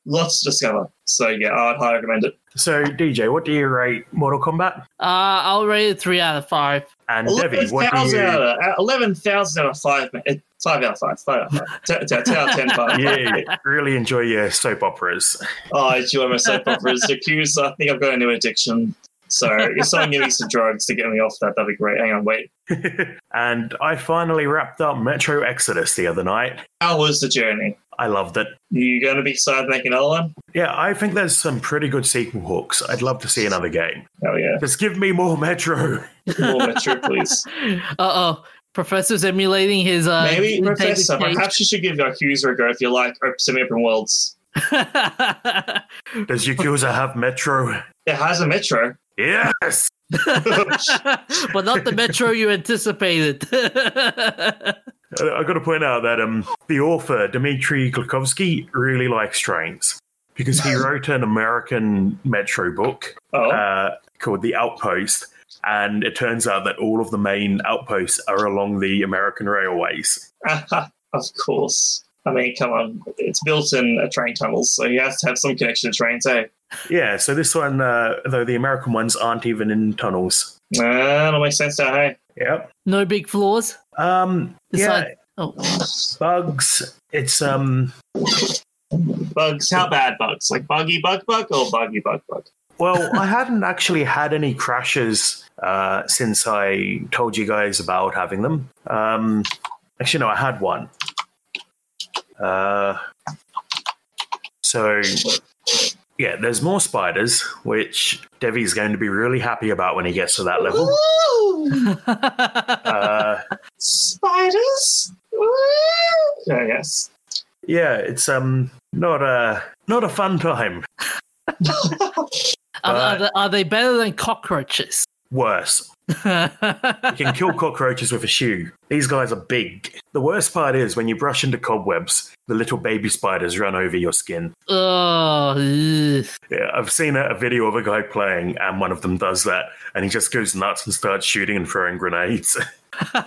lots to discover. So yeah, I'd highly recommend it. So, DJ, what do you rate Mortal Kombat? Uh, I'll rate it three out of five. And Devi, what do 11,000 you? out of uh, 11,000 out of 5. man. Uh, 5 out of 5. 5 out of 5. 10, 10, 10 out of 10. 5. Yeah, really enjoy your soap operas. Oh, I enjoy my soap operas. Yakuza, I think I've got a new addiction. So if someone give me some drugs to get me off that, that'd be great. Hang on, wait. and I finally wrapped up Metro Exodus the other night. How was the journey? I loved it. You going to be excited to make another one? Yeah, I think there's some pretty good sequel hooks. I'd love to see another game. Hell yeah. Just give me more Metro. More Metro, please. Uh oh, Professor's emulating his uh. Maybe, Professor, perhaps you should give Yakuza a go if you like semi open worlds. Does Yakuza have Metro? It has a Metro. Yes! but not the metro you anticipated. I've got to point out that um, the author, Dmitry Glukhovsky, really likes trains because he wrote an American Metro book Oh, uh, called The Outpost. And it turns out that all of the main outposts are along the American railways. of course. I mean, come on. It's built in a train tunnels, so you have to have some connection to trains, eh? Yeah, so this one, uh, though the American ones aren't even in tunnels. Uh, that makes sense now, hey? Yep. no big flaws. Um, yeah, Oh, bugs. It's um, Bugs, how bad bugs? Like buggy bug bug or buggy bug bug? Well, I hadn't actually had any crashes uh, since I told you guys about having them. Um, actually, no, I had one. Uh, so, yeah, there's more spiders, which Devi's going to be really happy about when he gets to that level. Uh, Spiders. Oh, yes. yeah, it's um not a not a fun time. Are, are, they, are they better than cockroaches? Worse, you can kill cockroaches with a shoe. These guys are big. The worst part is when you brush into cobwebs, the little baby spiders run over your skin. oh, ugh. Yeah, I've seen a, a video of a guy playing, and one of them does that, and he just goes nuts and starts shooting and throwing grenades.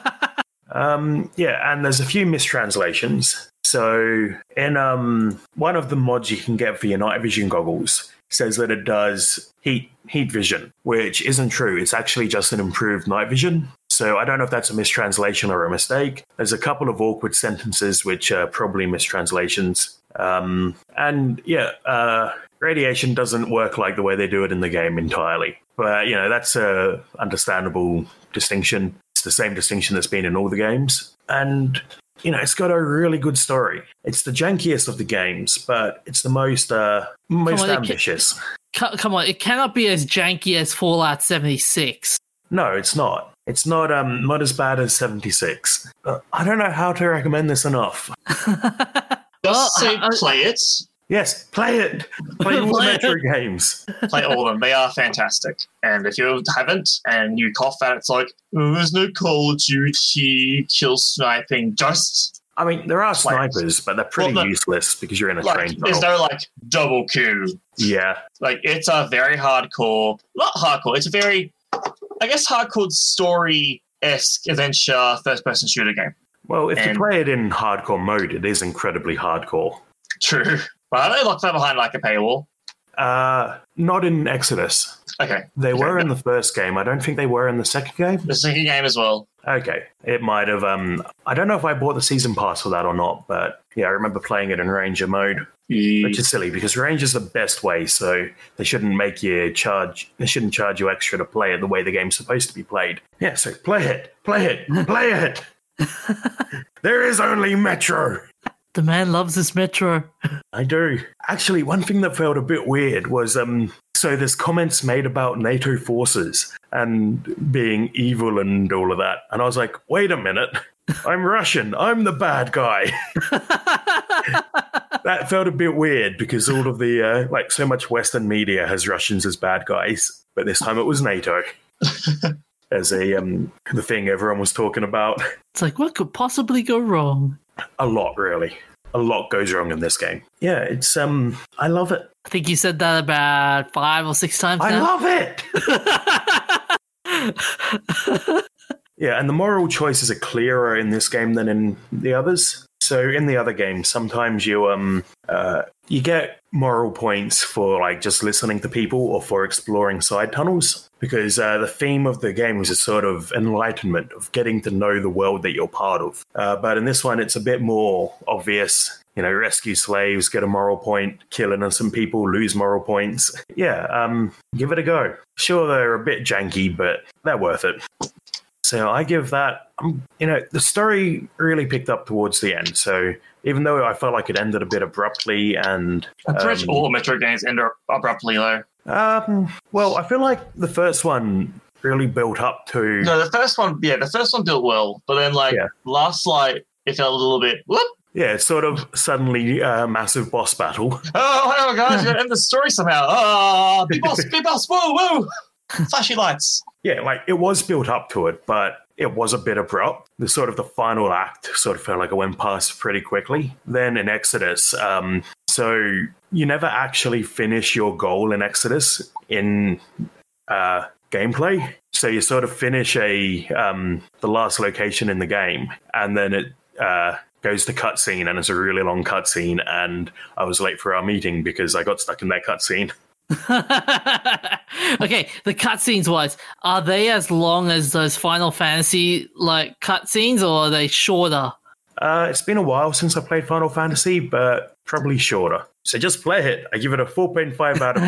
um, yeah, and there's a few mistranslations. So, in um, one of the mods you can get for your night vision goggles, says that it does heat heat vision, which isn't true. It's actually just an improved night vision. So I don't know if that's a mistranslation or a mistake. There's a couple of awkward sentences which are probably mistranslations. Um, and yeah, uh, radiation doesn't work like the way they do it in the game entirely. But you know that's a understandable distinction. It's the same distinction that's been in all the games, and you know it's got a really good story. It's the jankiest of the games, but it's the most uh, most on, it ca- ambitious. Co- come on, it cannot be as janky as Fallout 76. No, it's not. It's not um not as bad as seventy six. Uh, I don't know how to recommend this enough. Just say I- I- play it. Yes, play it. Play all the. Metro games. Play all of them. They are fantastic. And if you haven't and you cough at it, it's like, oh, there's no Call of Duty kill sniping. Just I mean, there are snipers, but they're pretty Well, the- useless because you're in a like, train there's no like double Q. Yeah, Like it's a very hardcore, not hardcore. It's a very, I guess, hardcore story esque adventure first person shooter game. well, if you play it in hardcore mode, it is incredibly hardcore. True, but are they locked that behind like a paywall? Uh, not in Exodus. Okay, They Okay. were in the first game. I don't think they were in the second game. the second game as well. Okay, it might have. Um, I don't know if I bought the season pass for that or not, but yeah, I remember playing it in Ranger mode. which is silly because range is the best way so they shouldn't make you charge they shouldn't charge you extra to play it the way the game's supposed to be played yeah so play it play it play it there is only metro The man loves his Metro. i do actually one thing that felt a bit weird was um so there's comments made about nato forces and being evil and all of that and i was like wait a minute i'm russian i'm the bad guy that felt a bit weird because all of the uh, like so much Western media has Russians as bad guys, but this time it was NATO as a um the thing everyone was talking about. It's like, what could possibly go wrong? A lot, really. A lot goes wrong in this game. Yeah, it's um I love it. I think you said that about five or six times I now. love it. Yeah, and the moral choices are clearer in this game than in the others. So in the other games, sometimes you um uh, you get moral points for like just listening to people or for exploring side tunnels because uh, the theme of the game is a sort of enlightenment of getting to know the world that you're part of. Uh, but in this one, it's a bit more obvious. You know, rescue slaves, get a moral point, kill innocent people, lose moral points. Yeah, um, give it a go. Sure, they're a bit janky, but they're worth it. So I give that, um, you know, the story really picked up towards the end. So even though I felt like it ended a bit abruptly and. Pretty much um, all Metro games end abruptly though. um, well, I feel like the first one really built up to. No, the first one, yeah, the first one built well, but then like Yeah. last light, it felt a little bit. Whoop! Yeah, it's sort of suddenly a massive boss battle. Oh, hang on, guys, you gotta end the story somehow. Ah, big boss, big boss, whoa, whoa! Flashy lights. Yeah, like it was built up to it, but it was a bit abrupt. The sort of the final act sort of felt like it went past pretty quickly. Then in Exodus, um, so you never actually finish your goal in Exodus in uh, gameplay. So you sort of finish a um, the last location in the game, and then it uh, goes to cutscene, and it's a really long cutscene. And I was late for our meeting because I got stuck in that cutscene. okay, the cutscenes wise, are they as long as those Final Fantasy like cutscenes, or are they shorter? Uh, it's been a while since I played Final Fantasy, but probably shorter. So just play it. I give it a 4.5 out of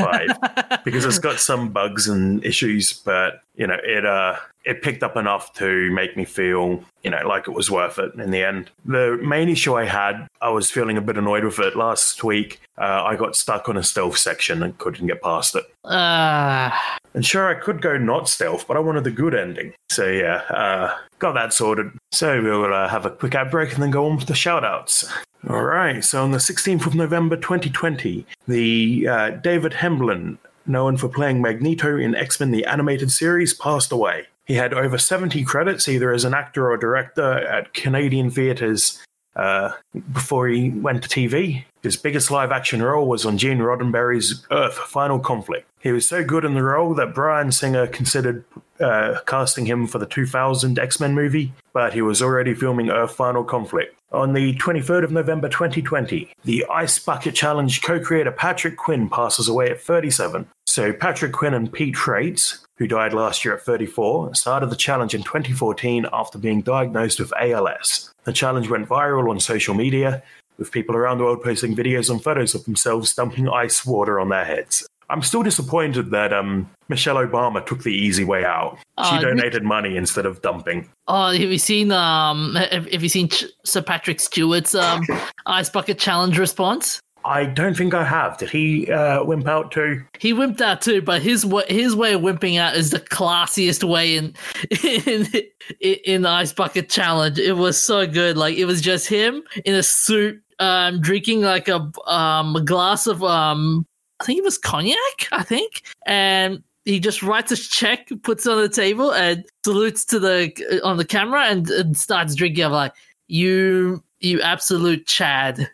5 because it's got some bugs and issues, but you know, it uh it picked up enough to make me feel, you know, like it was worth it in the end. The main issue I had, I was feeling a bit annoyed with it last week. Uh, I got stuck on a stealth section and couldn't get past it. Ah, And sure, I could go not stealth, but I wanted the good ending. So yeah, uh, got that sorted. So we'll uh, have a quick ad break and then go on with the shoutouts. All right. So on the 16th of November 2020, the uh, David Hemblen, known for playing Magneto in X Men the Animated Series, passed away. He had over 70 credits, either as an actor or director, at Canadian theatres uh, before he went to TV. His biggest live action role was on Gene Roddenberry's Earth Final Conflict. He was so good in the role that Bryan Singer considered uh, casting him for the 2000 X Men movie, but he was already filming Earth Final Conflict. On the 23rd of November 2020, the Ice Bucket Challenge co creator Patrick Quinn passes away at 37. So, Patrick Quinn and Pete Frates, who died last year at 34, started the challenge in 2014 after being diagnosed with ALS. The challenge went viral on social media, with people around the world posting videos and photos of themselves dumping ice water on their heads. I'm still disappointed that um, Michelle Obama took the easy way out. She Uh, donated money instead of dumping. oh, have you seen um? Have, have you seen Ch- Sir Patrick Stewart's um ice bucket challenge response? I don't think I have. Did he uh, wimp out too? He wimped out too, but his way, his way of wimping out is the classiest way in in in the ice bucket challenge. It was so good. Like it was just him in a suit, um, drinking like a um a glass of um, I think it was cognac. I think, and he just writes a check, puts it on the table, and salutes to the on the camera, and, and starts drinking. I'm like, you you absolute Chad.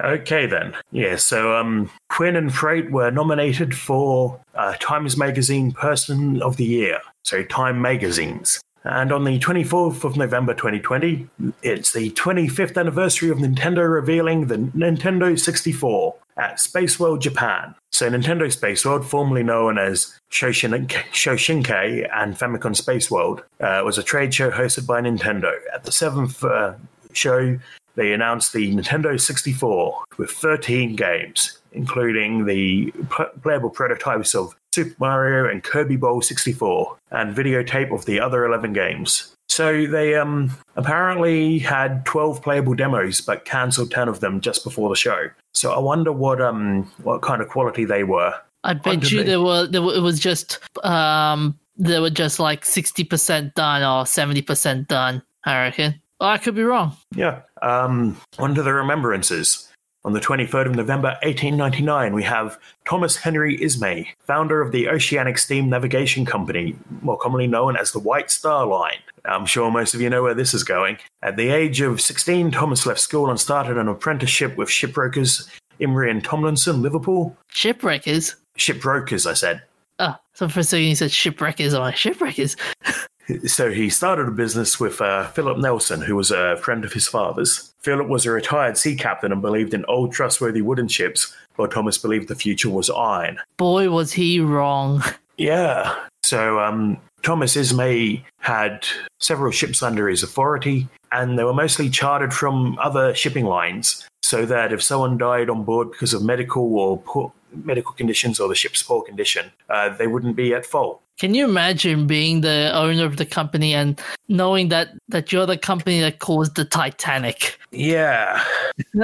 Okay then. Yeah, so um, Quinn and Frates were nominated for uh, Times Magazine Person of the Year, so Time Magazines. And on the 24th of November 2020, it's the 25th anniversary of Nintendo revealing the Nintendo 64 at Space World Japan. So Nintendo Space World, formerly known as Shoshin- Shoshinkai and Famicom Space World, uh, was a trade show hosted by Nintendo. At the seventh uh, show, they announced the Nintendo 64 with 13 games, including the pl- playable prototypes of Super Mario and Kirby Ball 64, and videotape of the other 11 games. So they um, apparently had 12 playable demos, but cancelled 10 of them just before the show. So I wonder what um what kind of quality they were. I bet you there were, there were it was just um they were just like sixty percent done or seventy percent done. I reckon. I could be wrong. Yeah. Um, on to the remembrances. On the 23rd of November 1899, we have Thomas Henry Ismay, founder of the Oceanic Steam Navigation Company, more commonly known as the White Star Line. I'm sure most of you know where this is going. At the age of 16, Thomas left school and started an apprenticeship with shipbrokers Imrie and Tomlinson, Liverpool. Shipwreckers. Shipbrokers, I said. Oh, so for a second you said shipwreckers. I'm like shipwreckers. So he started a business with uh, Philip Nelson, who was a friend of his father's. Philip was a retired sea captain and believed in old, trustworthy wooden ships, while Thomas believed the future was iron. Boy, was he wrong. Yeah. So um, Thomas Ismay had several ships under his authority, and they were mostly chartered from other shipping lines, so that if someone died on board because of medical or poor, medical conditions or the ship's poor condition, uh, they wouldn't be at fault. Can you imagine being the owner of the company and knowing that that you're the company that caused the Titanic? Yeah,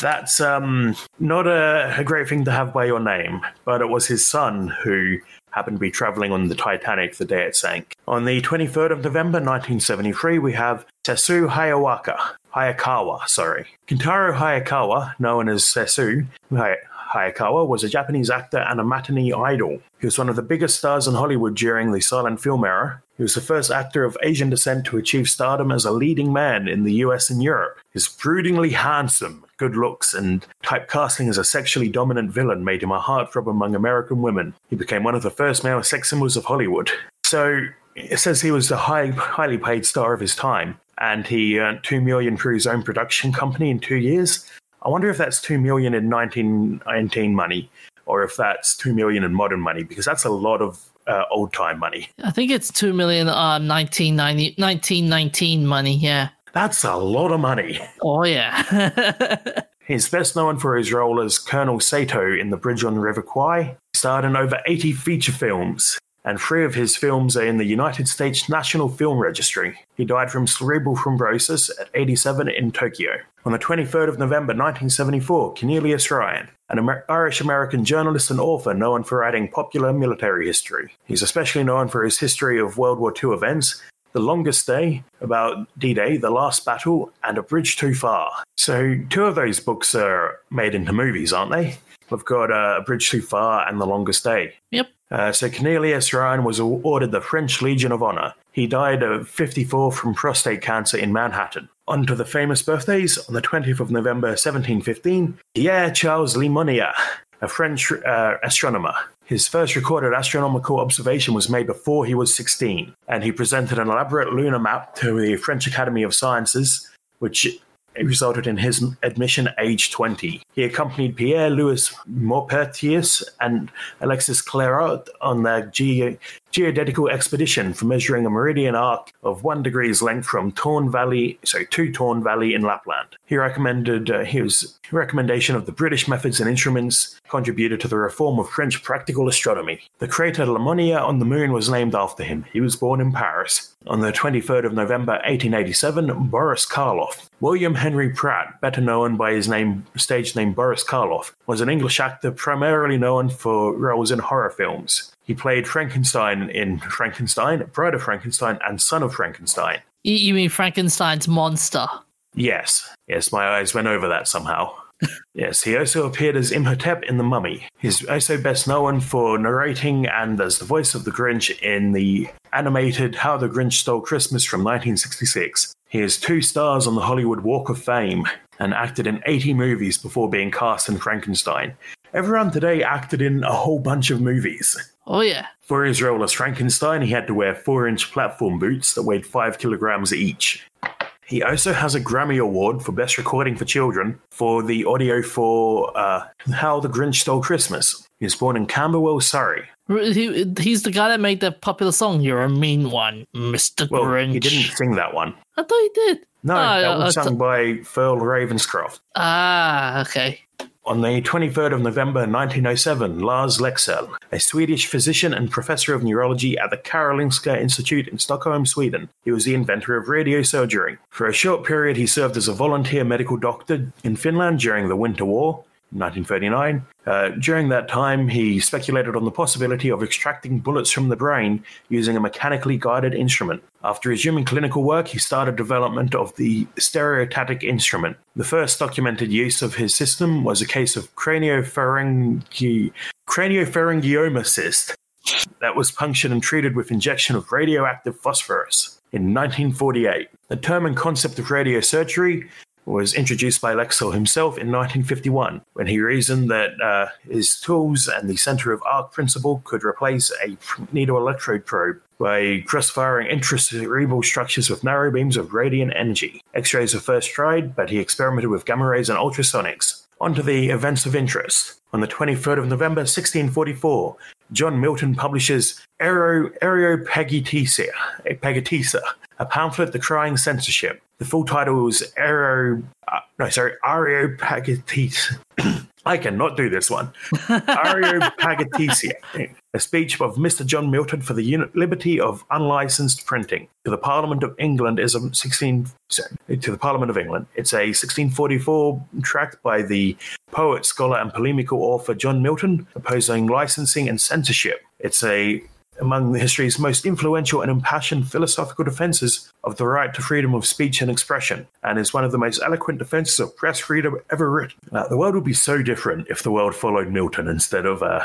that's um, not a, a great thing to have by your name, but it was his son who happened to be traveling on the Titanic the day it sank. On the 23rd of November 1973, we have Sessue Hayawaka. Hayakawa, sorry. Kintaro Hayakawa, known as Sessue Hay- Hayakawa, was a Japanese actor and a matinee idol. He was one of the biggest stars in Hollywood during the silent film era. He was the first actor of Asian descent to achieve stardom as a leading man in the US and Europe. His broodingly handsome, good looks, and typecasting as a sexually dominant villain made him a heartthrob among American women. He became one of the first male sex symbols of Hollywood. So it says he was the high, highly paid star of his time, and he earned two million through his own production company in two years. I wonder if that's two million in 1919 money, or if that's two million in modern money, because that's a lot of uh, old time money. I think it's two million um 1990, 1919 money, yeah. That's a lot of money. Oh yeah. He's best known for his role as Colonel Sato in The Bridge on the River Kwai. He starred in over 80 feature films, and three of his films are in the United States National Film Registry. He died from cerebral thrombosis at 87 in Tokyo. On the 23rd of November 1974, Cornelius Ryan, an Irish American journalist and author known for writing popular military history. He's especially known for his history of World War II events, The Longest Day, about D Day, The Last Battle, and A Bridge Too Far. So, two of those books are made into movies, aren't they? We've got uh, A Bridge Too Far and The Longest Day. Yep. Uh, so Cornelius Ryan was awarded the French Legion of Honor. He died of 54 from prostate cancer in Manhattan. On to the famous birthdays. On the 20th of November 1715, Pierre Charles Lemonnier, a French uh, astronomer. His first recorded astronomical observation was made before he was 16, and he presented an elaborate lunar map to the French Academy of Sciences, which resulted in his admission age 20. He accompanied Pierre Louis Maupertuis and Alexis Clairaut on their ge- geodetical expedition for measuring a meridian arc of one degree's length from Torn Valley, sorry, to Torn Valley in Lapland. He recommended uh, his recommendation of the British methods and instruments contributed to the reform of French practical astronomy. The crater Lemonnier on the moon was named after him. He was born in Paris. On the 23rd of November 1887, Boris Karloff, William Henry Pratt, better known by his name stage name Boris Karloff, was an English actor primarily known for roles in horror films. He played Frankenstein in Frankenstein, Bride of Frankenstein, and Son of Frankenstein. You, you mean Frankenstein's monster? Yes, yes, my eyes went over that somehow. Yes, he also appeared as Imhotep in The Mummy. He's also best known for narrating and as the voice of the Grinch in the animated How the Grinch Stole Christmas from 1966. He has two stars on the Hollywood Walk of Fame and acted in 80 movies before being cast in Frankenstein. Everyone today acted in a whole bunch of movies. Oh yeah. For his role as Frankenstein, he had to wear four inch platform boots that weighed five kilograms each. He also has a Grammy Award for Best Recording for Children for the audio for uh, How the Grinch Stole Christmas. He was born in Camberwell, Surrey. He, he's the guy that made that popular song "You're a Mean One, Mister Well, Grinch." he didn't sing that one. I thought he did. No, Oh, that was sung by Phil Ravenscroft. Ah, okay. On the 23rd of November 1907, Lars Leksell, a Swedish physician and professor of neurology at the Karolinska Institute in Stockholm, Sweden, he was the inventor of radiosurgery. For a short period, he served as a volunteer medical doctor in Finland during the Winter War. 1939. Uh, during that time, he speculated on the possibility of extracting bullets from the brain using a mechanically guided instrument. After resuming clinical work, he started development of the stereotactic instrument. The first documented use of his system was a case of craniopharyngi- craniopharyngioma cyst that was punctured and treated with injection of radioactive phosphorus. In 1948, the term and concept of radiosurgery was introduced by Leksell himself in 1951 when he reasoned that uh, his tools and the center of arc principle could replace a needle electrode probe by cross-firing intracerebral structures with narrow beams of radiant energy. X-rays were first tried, but he experimented with gamma rays and ultrasonics. On to the events of interest. On the 23rd of November 1644, John Milton publishes Aero, Areopagitisa, Pagitisa, a pamphlet decrying censorship. The full title was Aero, uh, no, sorry, Areopagitisa. I cannot do this one. Areopagitisia, a speech of Mr. John Milton for the liberty of unlicensed printing to the Parliament of England is a 16 sorry, to the Parliament of England. It's a 1644 tract by the poet, scholar, and polemical author John Milton opposing licensing and censorship. It's a among the history's most influential and impassioned philosophical defenses of the right to freedom of speech and expression, and is one of the most eloquent defenses of press freedom ever written. Uh, the world would be so different if the world followed Milton instead of uh,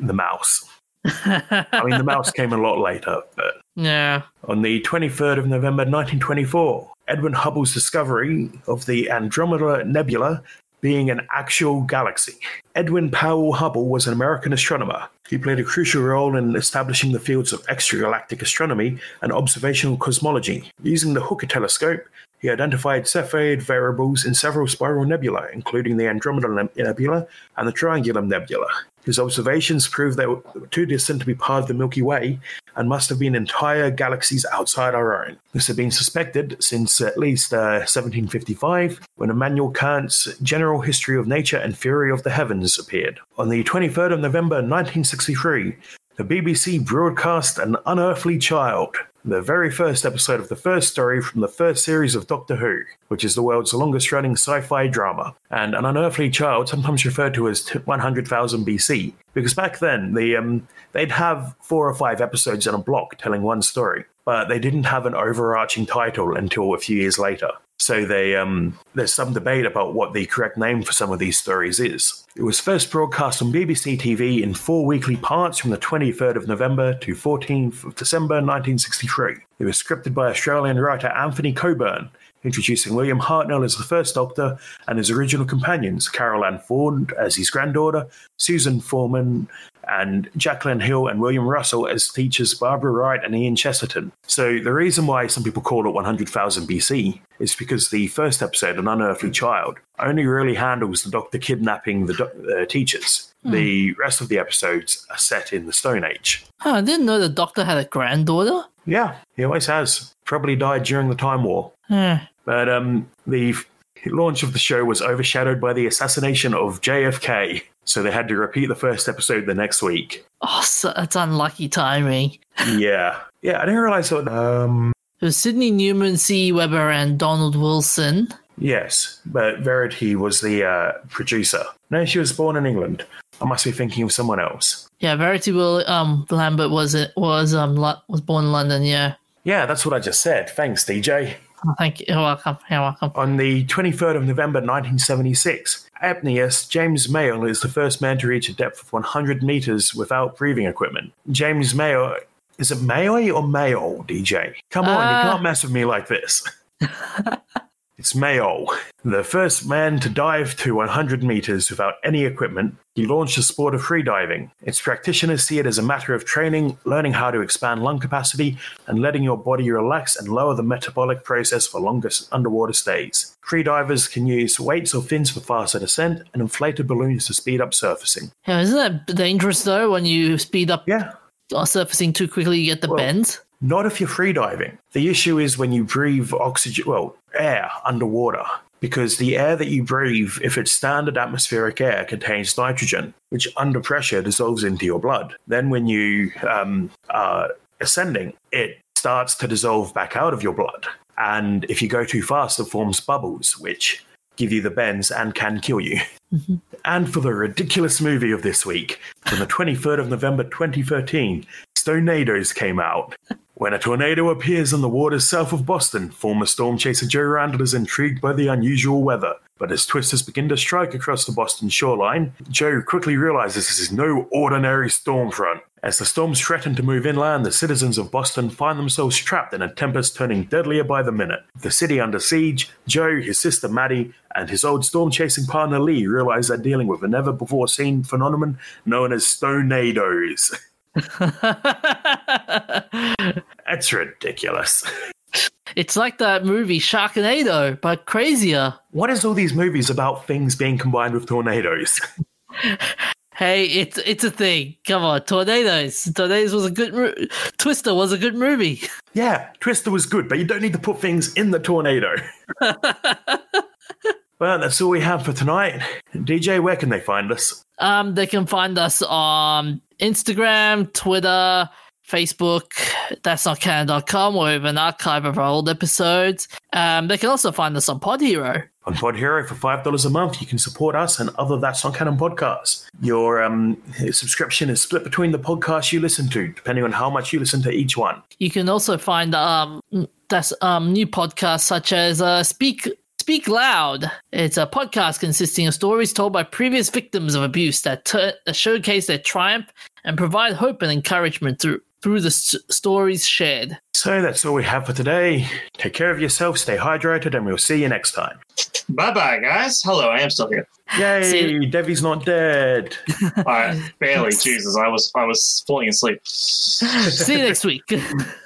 the mouse. I mean, the mouse came a lot later, but Yeah. on the 23rd of November 1924, Edwin Hubble's discovery of the Andromeda Nebula being an actual galaxy. Edwin Powell Hubble was an American astronomer. He played a crucial role in establishing the fields of extragalactic astronomy and observational cosmology. Using the Hooker telescope, he identified Cepheid variables in several spiral nebulae, including the Andromeda Nebula and the Triangulum Nebula. His observations proved they were too distant to be part of the Milky Way and must have been entire galaxies outside our own. This had been suspected since at least uh, 1755, when Immanuel Kant's General History of Nature and Theory of the Heavens appeared. On the 23rd of November 1963, the BBC broadcast An Unearthly Child, the very first episode of the first story from the first series of Doctor Who, which is the world's longest running sci fi drama. And An Unearthly Child, sometimes referred to as 100,000 BC, because back then the, um, they'd have four or five episodes in a block telling one story, but they didn't have an overarching title until a few years later. So they um, there's some debate about what the correct name for some of these stories is. It was first broadcast on BBC TV in four weekly parts from the 23rd of November to 14th of December 1963. It was scripted by Australian writer Anthony Coburn, introducing William Hartnell as the first Doctor and his original companions, Carole Ann Ford as his granddaughter, Susan Foreman and Jacqueline Hill and William Russell as teachers Barbara Wright and Ian Chesterton. So the reason why some people call it 100,000 BC is because the first episode, An Unearthly Child, only really handles the doctor kidnapping the do- uh, teachers. Hmm. The rest of the episodes are set in the Stone Age. Oh, I didn't know the doctor had a granddaughter. Yeah, he always has. Probably died during the Time War. But um, the launch of the show was overshadowed by the assassination of JFK. So they had to repeat the first episode the next week. Oh, so that's unlucky timing. yeah. Yeah, I didn't realize that. Um, It was Sidney Newman, C. Webber, and Donald Wilson. yes, but Verity was the uh, producer. No, she was born in England. I must be thinking of someone else. Yeah, Verity Will um Lambert was it was um was born in London. Yeah. Yeah, that's what I just said. Thanks, DJ. Thank you. You're welcome. You're welcome. On the 23rd of November 1976, apneist James Mayo is the first man to reach a depth of 100 meters without breathing equipment. James Mayo, is it Mayo or Mayo, DJ? Come on, Uh. you can't mess with me like this. it's Mayo, the first man to dive to 100 meters without any equipment. He launched the sport of freediving. Its practitioners see it as a matter of training, learning how to expand lung capacity, and letting your body relax and lower the metabolic process for longer underwater stays. Freedivers can use weights or fins for faster descent and inflated balloons to speed up surfacing. Yeah, isn't that dangerous though? When you speed up Yeah, uh, surfacing too quickly, you get the Well- bends. Not if you're freediving. The issue is when you breathe oxygen, well, air underwater. Because the air that you breathe, if it's standard atmospheric air, contains nitrogen, which under pressure dissolves into your blood. Then when you um, are ascending, it starts to dissolve back out of your blood. And if you go too fast, it forms bubbles, which give you the bends and can kill you. And for the ridiculous movie of this week, from the 23rd of November 2013, Stonados came out. When a tornado appears in the waters south of Boston, former storm chaser Joe Randall is intrigued by the unusual weather. But as twisters begin to strike across the Boston shoreline, Joe quickly realizes this is no ordinary storm front. As the storms threaten to move inland, the citizens of Boston find themselves trapped in a tempest turning deadlier by the minute. The city under siege, Joe, his sister Maddie, and his old storm chasing partner Lee realize they're dealing with a never before seen phenomenon known as stonados. That's ridiculous. it's like that movie Sharknado, but crazier. What is all these movies about things being combined with tornadoes? Hey, it's it's a thing. Come on, tornadoes. Tornadoes was a good. Mo- Twister was a good movie. yeah, Twister was good, but you don't need to put things in the tornado. Well, that's all we have for tonight. DJ, where can they find us? Um, they can find us on Instagram, Twitter, Facebook. That's not canon.com, where we have an archive of our old episodes. Um, they can also find us on Pod Hero. On Pod Hero for five dollars a month, you can support us and other That's Not Canon podcasts. Your um, subscription is split between the podcasts you listen to, depending on how much you listen to each one. You can also find um that's um new podcasts such as uh Speak Speak Loud. It's a podcast consisting of stories told by previous victims of abuse that, tur that showcase their triumph and provide hope and encouragement through through the s- stories shared. So that's all we have for today. Take care of yourself, stay hydrated, and we'll see you next time. Bye bye, guys. Hello, I am still here. See Yay! Devi's not dead. I barely. Jesus, I was I was falling asleep. See you next week.